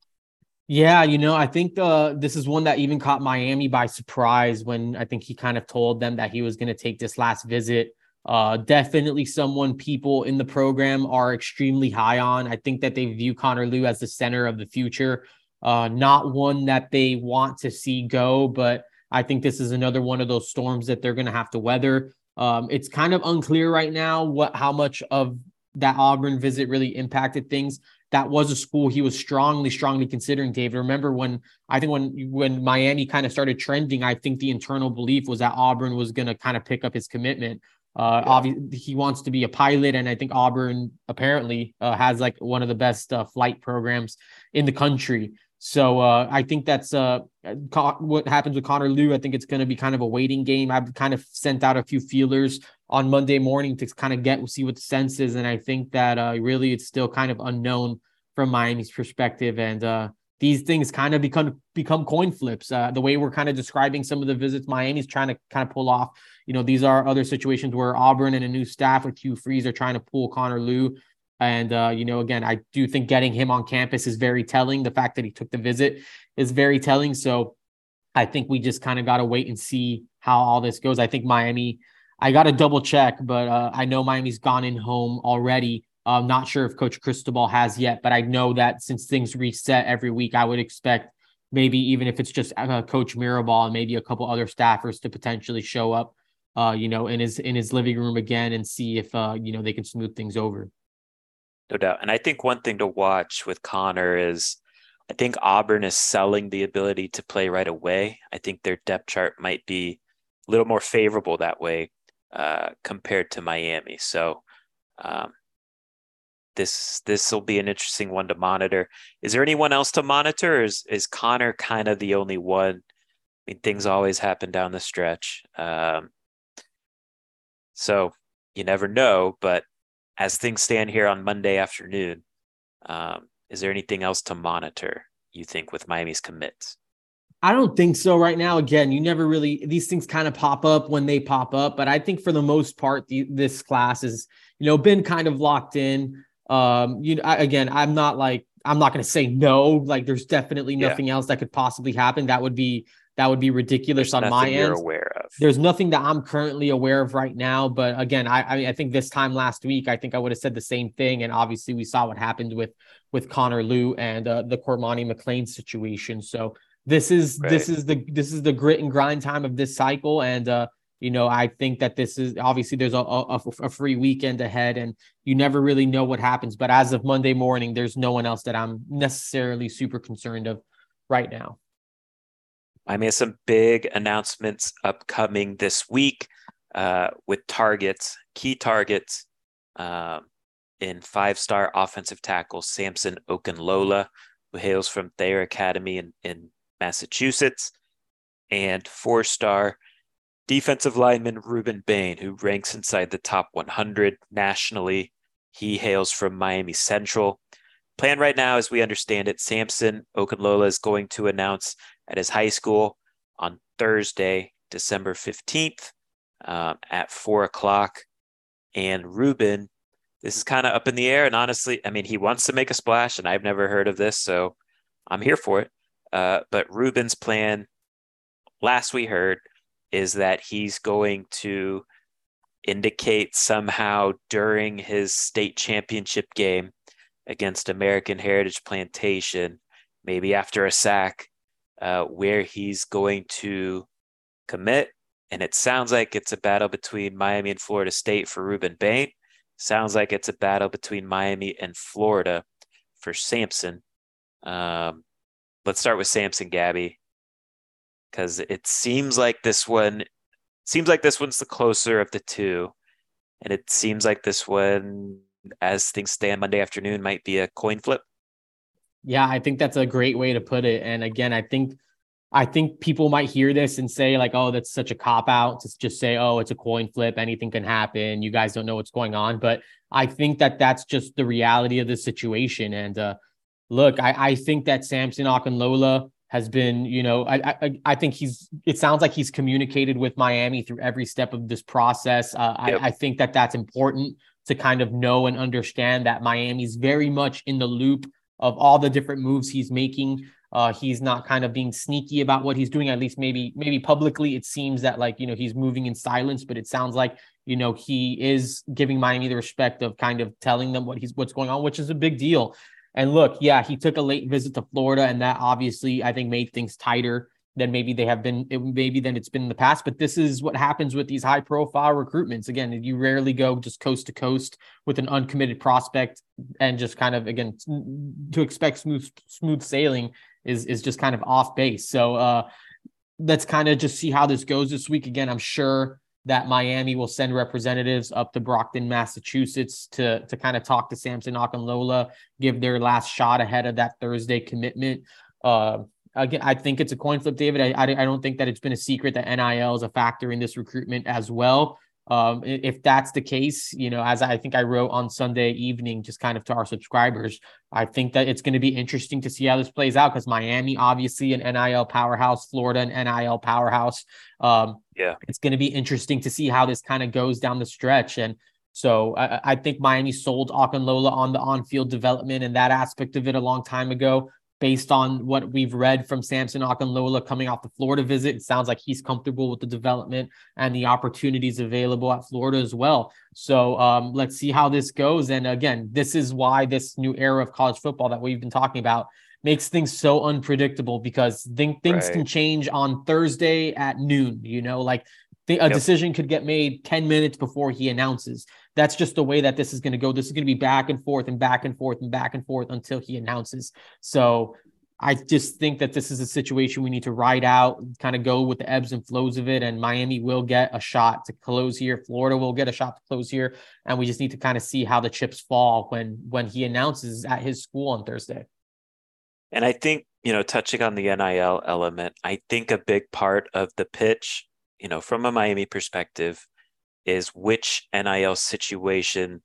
Yeah, you know, I think uh, this is one that even caught Miami by surprise when I think he kind of told them that he was going to take this last visit. Uh, definitely someone people in the program are extremely high on. I think that they view Connor Lew as the center of the future, uh, not one that they want to see go, but I think this is another one of those storms that they're going to have to weather. Um, it's kind of unclear right now what how much of that Auburn visit really impacted things. That was a school he was strongly, strongly considering. David, remember when I think when when Miami kind of started trending, I think the internal belief was that Auburn was going to kind of pick up his commitment. Uh, yeah. obviously, he wants to be a pilot, and I think Auburn apparently uh, has like one of the best uh, flight programs in the country. So uh, I think that's uh, what happens with Connor Lew. I think it's going to be kind of a waiting game. I've kind of sent out a few feelers on Monday morning to kind of get see what the sense is, and I think that uh, really it's still kind of unknown from Miami's perspective. And uh, these things kind of become become coin flips. Uh, the way we're kind of describing some of the visits Miami's trying to kind of pull off. You know, these are other situations where Auburn and a new staff with Hugh Freeze are trying to pull Connor Lew And uh, you know, again, I do think getting him on campus is very telling. The fact that he took the visit is very telling. So I think we just kind of got to wait and see how all this goes. I think Miami, I got to double check, but uh, I know Miami's gone in home already. I'm not sure if Coach Cristobal has yet, but I know that since things reset every week, I would expect maybe even if it's just uh, Coach Mirabal and maybe a couple other staffers to potentially show up, uh, you know, in his in his living room again and see if uh, you know they can smooth things over. No doubt, and I think one thing to watch with Connor is. I think Auburn is selling the ability to play right away. I think their depth chart might be a little more favorable that way uh, compared to Miami. So um, this this will be an interesting one to monitor. Is there anyone else to monitor? Or is is Connor kind of the only one? I mean, things always happen down the stretch, um, so you never know. But as things stand here on Monday afternoon, um, is there anything else to monitor? You think with Miami's commits? I don't think so right now. Again, you never really these things kind of pop up when they pop up, but I think for the most part, the, this class is you know been kind of locked in. Um, you know, I, again, I'm not like I'm not going to say no. Like, there's definitely nothing yeah. else that could possibly happen. That would be that would be ridiculous there's on my end. aware of. There's nothing that I'm currently aware of right now. But again, I I, mean, I think this time last week, I think I would have said the same thing. And obviously, we saw what happened with with Connor Lew and uh, the Cormani McClain situation. So this is right. this is the this is the grit and grind time of this cycle. And uh, you know, I think that this is obviously there's a, a, a, free weekend ahead and you never really know what happens. But as of Monday morning, there's no one else that I'm necessarily super concerned of right now. I mean, some big announcements upcoming this week uh, with targets, key targets um, in five star offensive tackle Samson Okunlola, who hails from Thayer Academy in, in Massachusetts, and four star Defensive lineman Rueben Bain, who ranks inside the top 100 nationally. He hails from Miami Central. Plan right now, as we understand it, Samson Okunlola is going to announce at his high school on Thursday, December 15th um, at four o'clock. And Rueben, this is kind of up in the air. And honestly, I mean, he wants to make a splash, and I've never heard of this, so I'm here for it. Uh, but Rueben's plan, last we heard, is that he's going to indicate somehow during his state championship game against American Heritage Plantation, maybe after a sack, uh, where he's going to commit. And it sounds like it's a battle between Miami and Florida State for Rueben Bain. Sounds like it's a battle between Miami and Florida for Samson. Um, let's start with Samson, Gabby because it seems like this one seems like this one's the closer of the two, and it seems like this one, as things stand Monday afternoon, might be a coin flip. Yeah, I think that's a great way to put it. And again, I think I think people might hear this and say like, "Oh, that's such a cop out to just say, oh, it's a coin flip. Anything can happen. You guys don't know what's going on." But I think that that's just the reality of the situation. And uh, look, I, I think that Samson Okunlola has been, you know, I, I, I think he's. It sounds like he's communicated with Miami through every step of this process. Uh, yep. I, I think that that's important to kind of know and understand that Miami's very much in the loop of all the different moves he's making. Uh, he's not kind of being sneaky about what he's doing. At least maybe maybe publicly, it seems that like you know he's moving in silence, but it sounds like you know he is giving Miami the respect of kind of telling them what he's what's going on, which is a big deal. And look, yeah, he took a late visit to Florida, and that obviously I think made things tighter than maybe they have been, maybe than it's been in the past. But this is what happens with these high profile recruitments. Again, you rarely go just coast to coast with an uncommitted prospect and just kind of again to expect smooth smooth sailing is is just kind of off base. So uh let's kind of just see how this goes this week. Again, I'm sure that Miami will send representatives up to Brockton, Massachusetts to, to kind of talk to Samson Okunlola, give their last shot ahead of that Thursday commitment. Uh, again, I think it's a coin flip, David. I, I, I don't think that it's been a secret that NIL is a factor in this recruitment as well. Um, if that's the case, you know, as I think I wrote on Sunday evening, just kind of to our subscribers, I think that it's going to be interesting to see how this plays out because Miami, obviously, an NIL powerhouse, Florida, an NIL powerhouse. Um, yeah, it's going to be interesting to see how this kind of goes down the stretch. And So I, I think Miami sold Okunlola on the on-field development and that aspect of it a long time ago. Based on what we've read from Samson Okunlola coming off the Florida visit, it sounds like he's comfortable with the development and the opportunities available at Florida as well. So um, let's see how this goes. And again, this is why this new era of college football that we've been talking about makes things so unpredictable because th- things right. can change on Thursday at noon. You know, like a yep. decision could get made 10 minutes before he announces that's just the way that this is going to go. This is going to be back and forth and back and forth and back and forth until he announces. So I just think that this is a situation we need to ride out, kind of go with the ebbs and flows of it. And Miami will get a shot to close here. Florida will get a shot to close here. And we just need to kind of see how the chips fall when when he announces at his school on Thursday. And I think, you know, touching on the NIL element, I think a big part of the pitch, you know, from a Miami perspective, is which NIL situation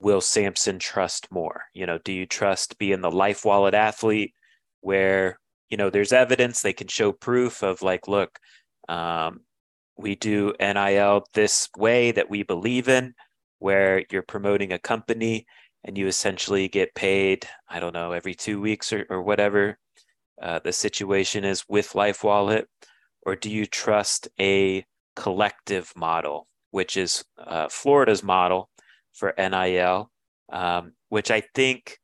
will Samson trust more? You know, do you trust being the life wallet athlete where, you know, there's evidence they can show proof of like, look, um, we do NIL this way that we believe in, where you're promoting a company and you essentially get paid, I don't know, every two weeks or, or whatever uh, the situation is with Life Wallet? Or do you trust a collective model which is uh, Florida's model for NIL, um, which I think,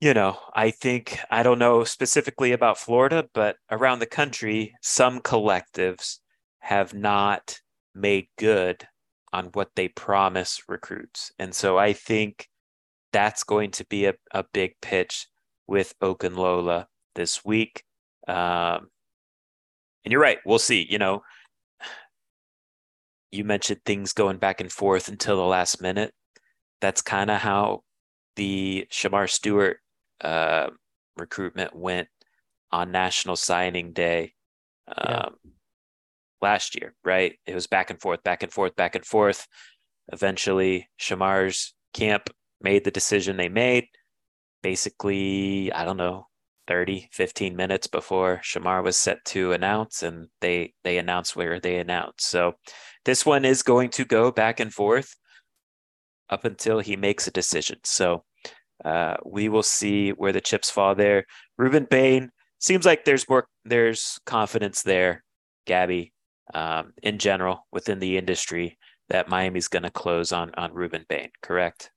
you know, I think, I don't know specifically about Florida, but around the country, some collectives have not made good on what they promise recruits. And so I think that's going to be a, a big pitch with Okunlola this week. Um, and you're right. We'll see. You know, you mentioned things going back and forth until the last minute. That's kind of how the Shemar Stewart uh, recruitment went on National Signing Day um, yeah. last year, right? It was back and forth, back and forth, back and forth. Eventually, Shemar's camp made the decision they made. Basically, I don't know, 30 15 minutes before Shemar was set to announce and they they announced where they announced. So this one is going to go back and forth up until he makes a decision. So uh, we will see where the chips fall there. Rueben Bain seems like there's more, there's confidence there, Gabby, um, in general within the industry that Miami's going to close on on Rueben Bain. Correct?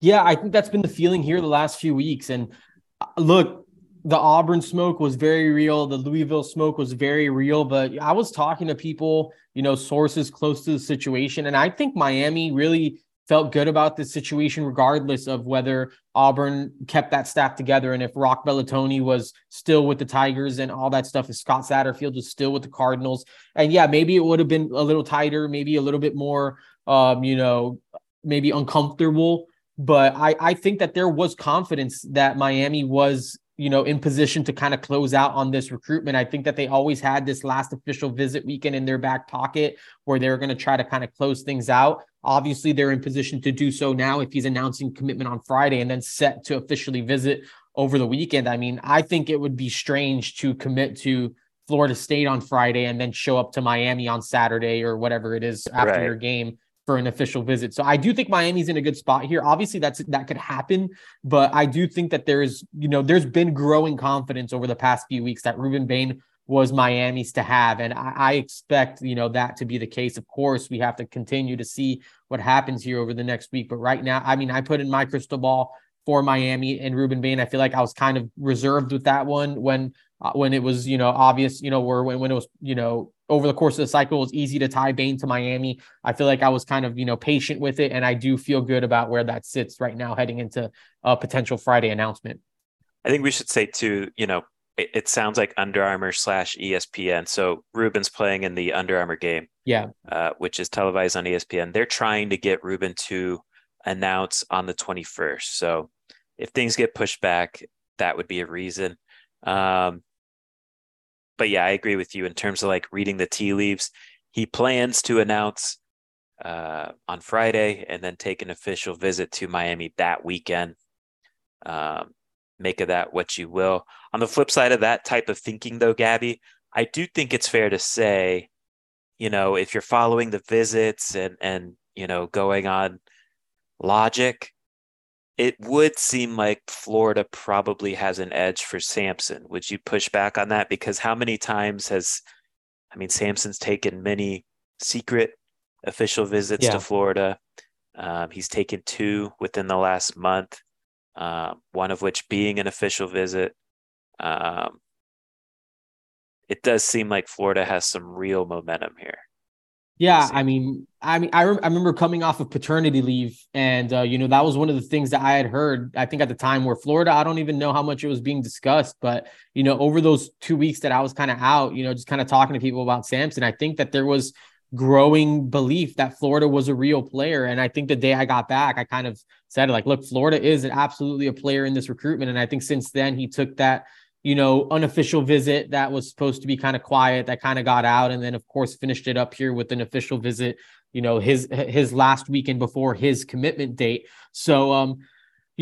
Yeah, I think that's been the feeling here the last few weeks. And uh, look, the Auburn smoke was very real. The Louisville smoke was very real. But I was talking to people, you know, sources close to the situation. And I think Miami really felt good about this situation, regardless of whether Auburn kept that staff together and if Rock Bellantoni was still with the Tigers and all that stuff, if Scott Satterfield was still with the Cardinals. And yeah, maybe it would have been a little tighter, maybe a little bit more, um, you know, maybe uncomfortable. But I, I think that there was confidence that Miami was you know, in position to kind of close out on this recruitment. I think that they always had this last official visit weekend in their back pocket where they're going to try to kind of close things out. Obviously, they're in position to do so now if he's announcing commitment on Friday and then set to officially visit over the weekend. I mean, I think it would be strange to commit to Florida State on Friday and then show up to Miami on Saturday or whatever it is after right. your game for an official visit. So I do think Miami's in a good spot here. Obviously, that's that could happen, but I do think that there's, you know, there's been growing confidence over the past few weeks that Rueben Bain was Miami's to have. And I, I, expect, you know, that to be the case. Of course, we have to continue to see what happens here over the next week. But right now, I mean, I put in my crystal ball for Miami and Rueben Bain. I feel like I was kind of reserved with that one when uh, when it was, you know, obvious, you know, where when, when it was, you know, over the course of the cycle, it was easy to tie Bain to Miami. I feel like I was kind of, you know, patient with it. And I do feel good about where that sits right now heading into a potential Friday announcement. I think we should say too, you know, it, it sounds like Under Armour slash ESPN. So Rueben's playing in the Under Armour game. Yeah. Uh, which is televised on ESPN. They're trying to get Rueben to announce on the 21st. So if things get pushed back, that would be a reason. Um, but yeah, I agree with you in terms of like reading the tea leaves. He plans to announce uh, on Friday and then take an official visit to Miami that weekend. Um, make of that what you will. On the flip side of that type of thinking, though, Gabby, I do think it's fair to say, you know, if you're following the visits and and you know, going on logic, it would seem like Florida probably has an edge for Samson. Would you push back on that? Because how many times has, I mean, Samson's taken many secret official visits yeah. to Florida. Um, he's taken two within the last month, uh, one of which being an official visit. Um, it does seem like Florida has some real momentum here. Yeah, I mean, I mean, I, re- I remember coming off of paternity leave, and uh, you know that was one of the things that I had heard. I think at the time where Florida, I don't even know how much it was being discussed, but you know, over those two weeks that I was kind of out, you know, just kind of talking to people about Samson, I think that there was growing belief that Florida was a real player. And I think the day I got back, I kind of said, like, look, Florida is absolutely a player in this recruitment. And I think since then, he took that, you know, unofficial visit that was supposed to be kind of quiet, that kind of got out. And then, of course, finished it up here with an official visit, you know, his his last weekend before his commitment date. So, um,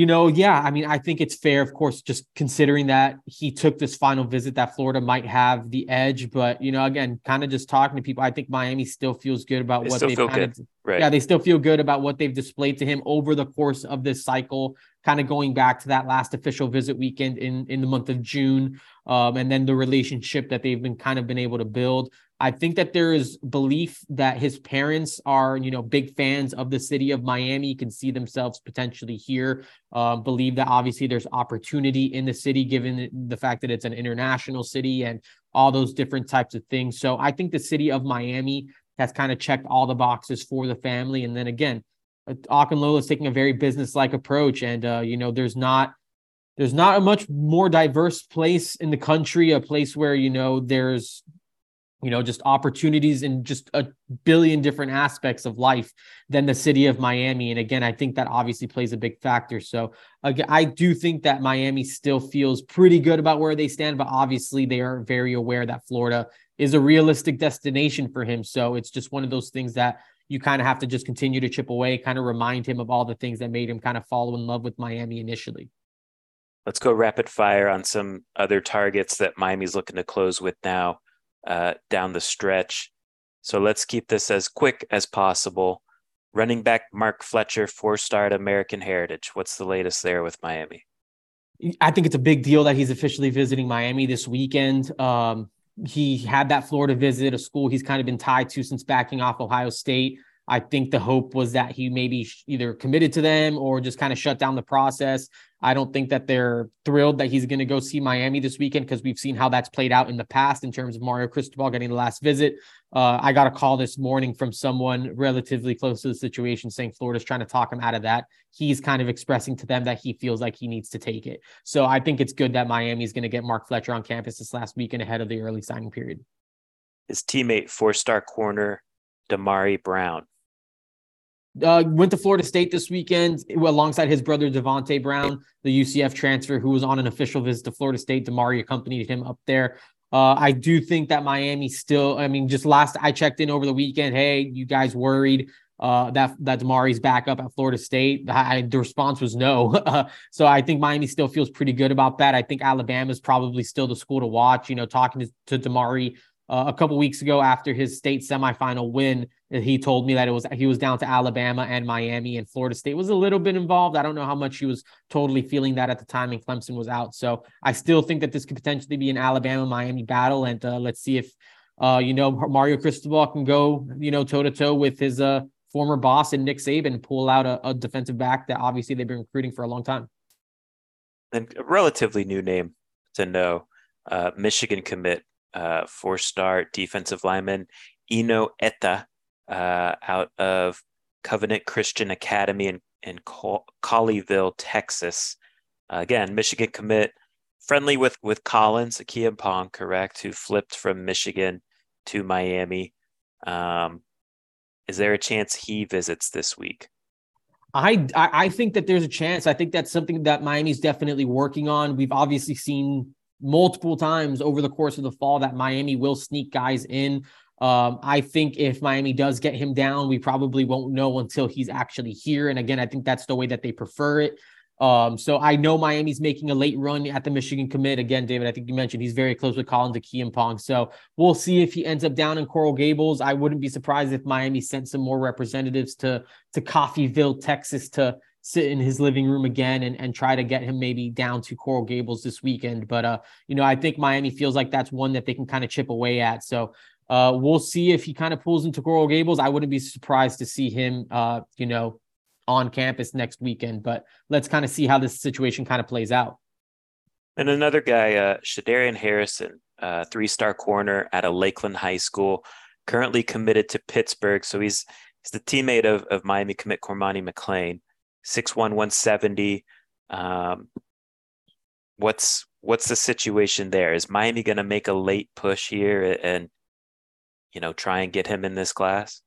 you know, yeah, I mean, I think it's fair, of course, just considering that he took this final visit that Florida might have the edge. But, you know, again, kind of just talking to people, I think Miami still feels good about they what they've kind good. of, right. yeah, they still feel good about what they've displayed to him over the course of this cycle, kind of going back to that last official visit weekend in, in the month of June. Um, and then the relationship that they've been kind of been able to build. I think that there is belief that his parents are, you know, big fans of the city of Miami, can see themselves potentially here. Um, believe that obviously there's opportunity in the city, given the fact that it's an international city and all those different types of things. So I think the city of Miami has kind of checked all the boxes for the family. And then again, Okunlola is taking a very business-like approach, and uh, you know, there's not there's not a much more diverse place in the country, a place where you know there's you know, just opportunities in just a billion different aspects of life than the city of Miami. And again, I think that obviously plays a big factor. So again, I do think that Miami still feels pretty good about where they stand, but obviously they are very aware that Florida is a realistic destination for him. So it's just one of those things that you kind of have to just continue to chip away, kind of remind him of all the things that made him kind of fall in love with Miami initially. Let's go rapid fire on some other targets that Miami's looking to close with now uh, down the stretch. So let's keep this as quick as possible. Running back Mark Fletcher, four star at American Heritage. What's the latest there with Miami? I think it's a big deal that he's officially visiting Miami this weekend. Um, he had that Florida visit, a school he's kind of been tied to since backing off Ohio State. I think the hope was that he maybe either committed to them or just kind of shut down the process. I don't think that they're thrilled that he's going to go see Miami this weekend because we've seen how that's played out in the past in terms of Mario Cristobal getting the last visit. Uh, I got a call this morning from someone relatively close to the situation saying Florida's trying to talk him out of that. He's kind of expressing to them that he feels like he needs to take it. So I think it's good that Miami is going to get Mark Fletcher on campus this last weekend ahead of the early signing period. His teammate, four star corner, Damari Brown, uh, went to Florida State this weekend alongside his brother Devonte Brown, the UCF transfer who was on an official visit to Florida State. Damari accompanied him up there. Uh, I do think that Miami still. I mean, just last I checked in over the weekend. Hey, you guys worried uh, that that Damari's back up at Florida State? I, the response was no. so I think Miami still feels pretty good about that. I think Alabama is probably still the school to watch. You know, talking to, to Damari uh, a couple weeks ago after his state semifinal win, he told me that it was he was down to Alabama and Miami and Florida State was a little bit involved. I don't know how much he was totally feeling that at the time, and Clemson was out. So I still think that this could potentially be an Alabama Miami battle, and uh, let's see if uh, you know Mario Cristobal can go you know toe to toe with his uh, former boss and Nick Saban pull out a, a defensive back that obviously they've been recruiting for a long time. And a relatively new name to know, uh, Michigan commit uh, four star defensive lineman Enow Etta uh, out of Covenant Christian Academy in, in Colleyville, Texas. Uh, again, Michigan commit, friendly with, with Collins, Acheampong, correct, who flipped from Michigan to Miami. Um, is there a chance he visits this week? I, I think that there's a chance. I think that's something that Miami's definitely working on. We've obviously seen multiple times over the course of the fall that Miami will sneak guys in. Um, I think if Miami does get him down, we probably won't know until he's actually here. And again, I think that's the way that they prefer it. Um, so I know Miami's making a late run at the Michigan commit. Again, David, I think you mentioned he's very close with Collins Acheampong. So we'll see if he ends up down in Coral Gables. I wouldn't be surprised if Miami sent some more representatives to to Colleyville, Texas to sit in his living room again and, and try to get him maybe down to Coral Gables this weekend. But uh, you know, I think Miami feels like that's one that they can kind of chip away at. So uh, we'll see if he kind of pulls into Coral Gables. I wouldn't be surprised to see him uh, you know, on campus next weekend. But let's kind of see how this situation kind of plays out. And another guy, uh, Shadarian Harrison, uh, three-star corner at a Lakeland high school, currently committed to Pittsburgh. So he's he's the teammate of, of Miami commit Cormani McClain. Six one one seventy. Um, what's what's the situation there? Is Miami going to make a late push here and you know try and get him in this class?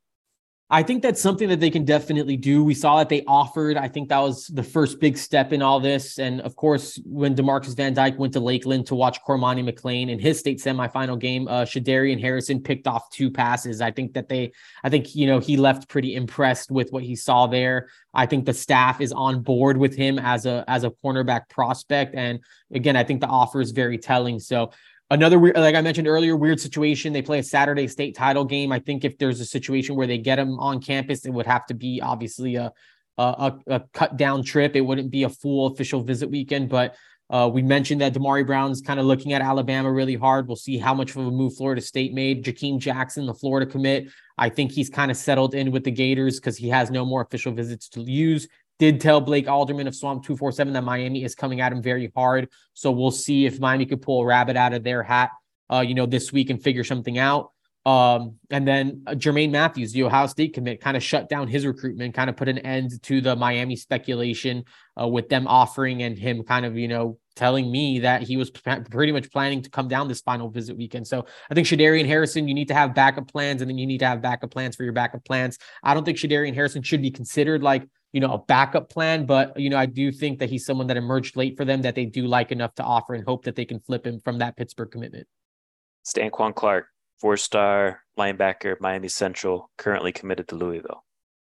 I think that's something that they can definitely do. We saw that they offered. I think that was the first big step in all this. And of course, when Demarcus Van Dyke went to Lakeland to watch Cormani McClain in his state semifinal game, uh, Shadarian Harrison picked off two passes. I think that they, I think, you know, he left pretty impressed with what he saw there. I think the staff is on board with him as a as a cornerback prospect. And again, I think the offer is very telling. So Another weird, like I mentioned earlier, weird situation. They play a Saturday state title game. I think if there's a situation where they get them on campus, it would have to be obviously a a, a cut down trip. It wouldn't be a full official visit weekend. But uh, we mentioned that Damari Brown's kind of looking at Alabama really hard. We'll see how much of a move Florida State made. Jakeem Jackson, the Florida commit, I think he's kind of settled in with the Gators because he has no more official visits to use did tell Blake Alderman of Swamp 247 that Miami is coming at him very hard. So we'll see if Miami could pull a rabbit out of their hat, uh, you know, this week and figure something out. Um, and then uh, Jermaine Matthews, the Ohio State commit, kind of shut down his recruitment, kind of put an end to the Miami speculation uh, with them offering and him kind of, you know, telling me that he was pretty much planning to come down this final visit weekend. So I think Shadarian Harrison, you need to have backup plans and then you need to have backup plans for your backup plans. I don't think Shadarian Harrison should be considered like you know, a backup plan. But, you know, I do think that he's someone that emerged late for them that they do like enough to offer and hope that they can flip him from that Pittsburgh commitment. Stanquan Clark, four star linebacker, Miami Central, currently committed to Louisville.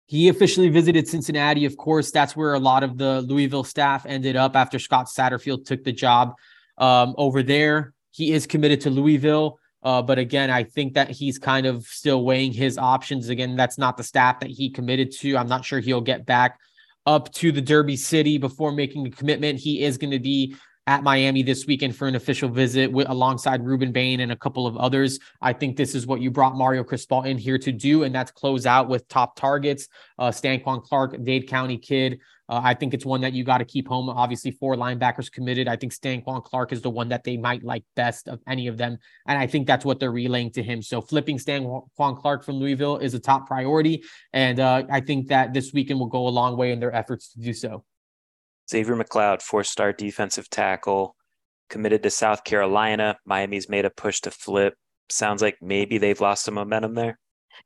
He officially visited Cincinnati. Of course, that's where a lot of the Louisville staff ended up after Scott Satterfield took the job um, over there. He is committed to Louisville. Uh, but again, I think that he's kind of still weighing his options. Again, that's not the staff that he committed to. I'm not sure he'll get back up to the Derby City before making a commitment. He is going to be at Miami this weekend for an official visit with, alongside Rueben Bain and a couple of others. I think this is what you brought Mario Cristobal in here to do, and that's close out with top targets. Uh, Stanquan Clark, Dade County kid, uh, I think it's one that you got to keep home. Obviously, four linebackers committed. I think Stanquan Clark is the one that they might like best of any of them. And I think that's what they're relaying to him. So flipping Stanquan Clark from Louisville is a top priority. And uh, I think that this weekend will go a long way in their efforts to do so. Xavier McLeod, four star defensive tackle, committed to South Carolina. Miami's made a push to flip. Sounds like maybe they've lost some momentum there.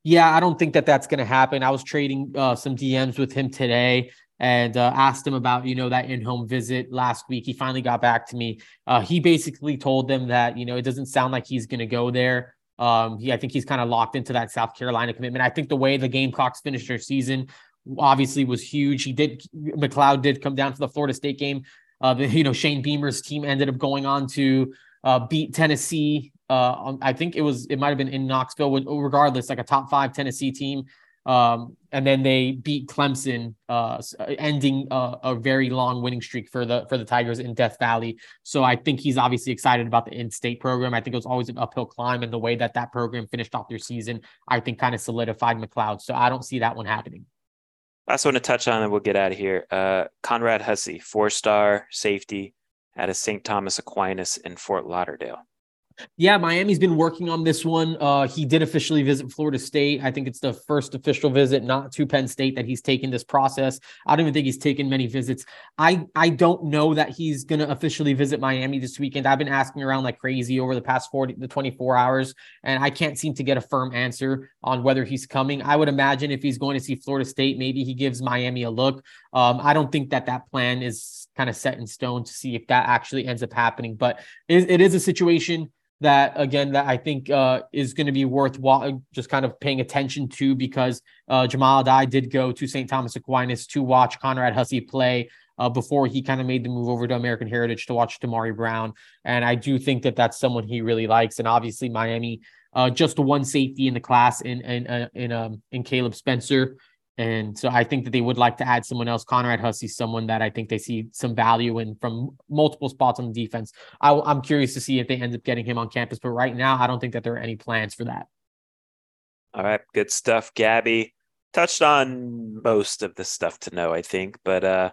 Yeah, I don't think that that's going to happen. I was trading uh, some DMs with him today and uh, asked him about you know that in-home visit last week. He finally got back to me. Uh, he basically told them that you know it doesn't sound like he's going to go there. Um, he, I think he's kind of locked into that South Carolina commitment. I think the way the Gamecocks finished their season obviously was huge. He did McLeod did come down to the Florida State game. Uh, you know Shane Beamer's team ended up going on to uh, beat Tennessee. Uh, I think it was it might have been in Knoxville. Regardless, like a top five Tennessee team um, and then they beat Clemson, uh, ending a, a, very long winning streak for the for the Tigers in Death Valley. So I think he's obviously excited about the in-state program. I think it was always an uphill climb, and the way that that program finished off their season, I think kind of solidified McLeod. So I don't see that one happening. Last one to touch on, and we'll get out of here. Uh, Conrad Hussey, four-star safety at a St. Thomas Aquinas in Fort Lauderdale. Yeah, Miami's been working on this one. Uh, he did officially visit Florida State. I think it's the first official visit, not to Penn State, that he's taken this process. I don't even think he's taken many visits. I I don't know that he's to officially visit Miami this weekend. I've been asking around like crazy over the past 40 the 24 hours, and I can't seem to get a firm answer on whether he's coming. I would imagine if he's going to see Florida State, maybe he gives Miami a look. Um, I don't think that that plan is kind of set in stone to see if that actually ends up happening, but it, it is a situation that again that I think uh, is going to be worthwhile just kind of paying attention to because uh, Jahmile Addae did go to St. Thomas Aquinas to watch Conrad Hussey play. uh, before he kind of made the move over to American Heritage to watch Damari Brown. And I do think that that's someone he really likes. And obviously, Miami uh, just one safety in the class in in uh, in um in Caleb Spencer. And so I think that they would like to add someone else. Conrad Hussey, someone that I think they see some value in from multiple spots on the defense. I, am curious to see if they end up getting him on campus, but right now I don't think that there are any plans for that. All right, good stuff, Gabby. Touched on most of the stuff to know, I think, but uh,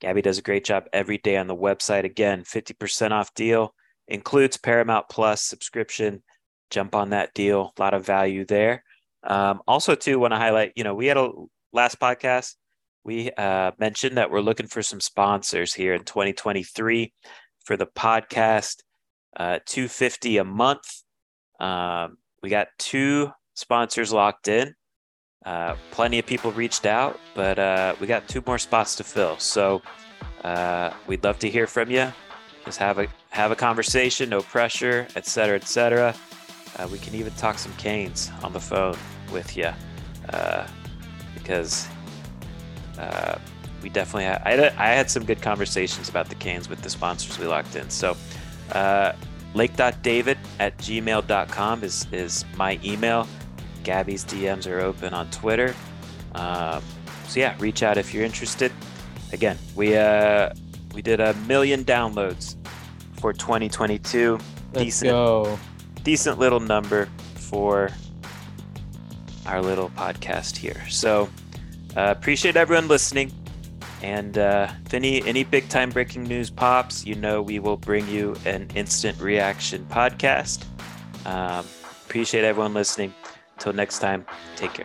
Gabby does a great job every day on the website. Again, 50% off deal includes Paramount Plus subscription. Jump on that deal. A lot of value there. Um, also, too, want to highlight, you know, we had a last podcast, we uh, mentioned that we're looking for some sponsors here in 2023 for the podcast, uh, 250 a month. Um, we got two sponsors locked in. Uh, plenty of people reached out, but uh, we got two more spots to fill. So uh, we'd love to hear from you. Just have a have a conversation, no pressure, et cetera, et cetera. Uh, we can even talk some canes on the phone with you uh, because uh, we definitely had, I, had, I had some good conversations about the canes with the sponsors we locked in. So uh, lake.david at gmail.com is, is my email. Gabby's DMs are open on Twitter. Um, so yeah, reach out if you're interested. Again, we uh, we did a million downloads for 2022. Let's decent, go. Decent little number for our little podcast here. So uh, appreciate everyone listening. And uh, if any any big time breaking news pops, you know we will bring you an instant reaction podcast. Um, appreciate everyone listening. Until next time, take care.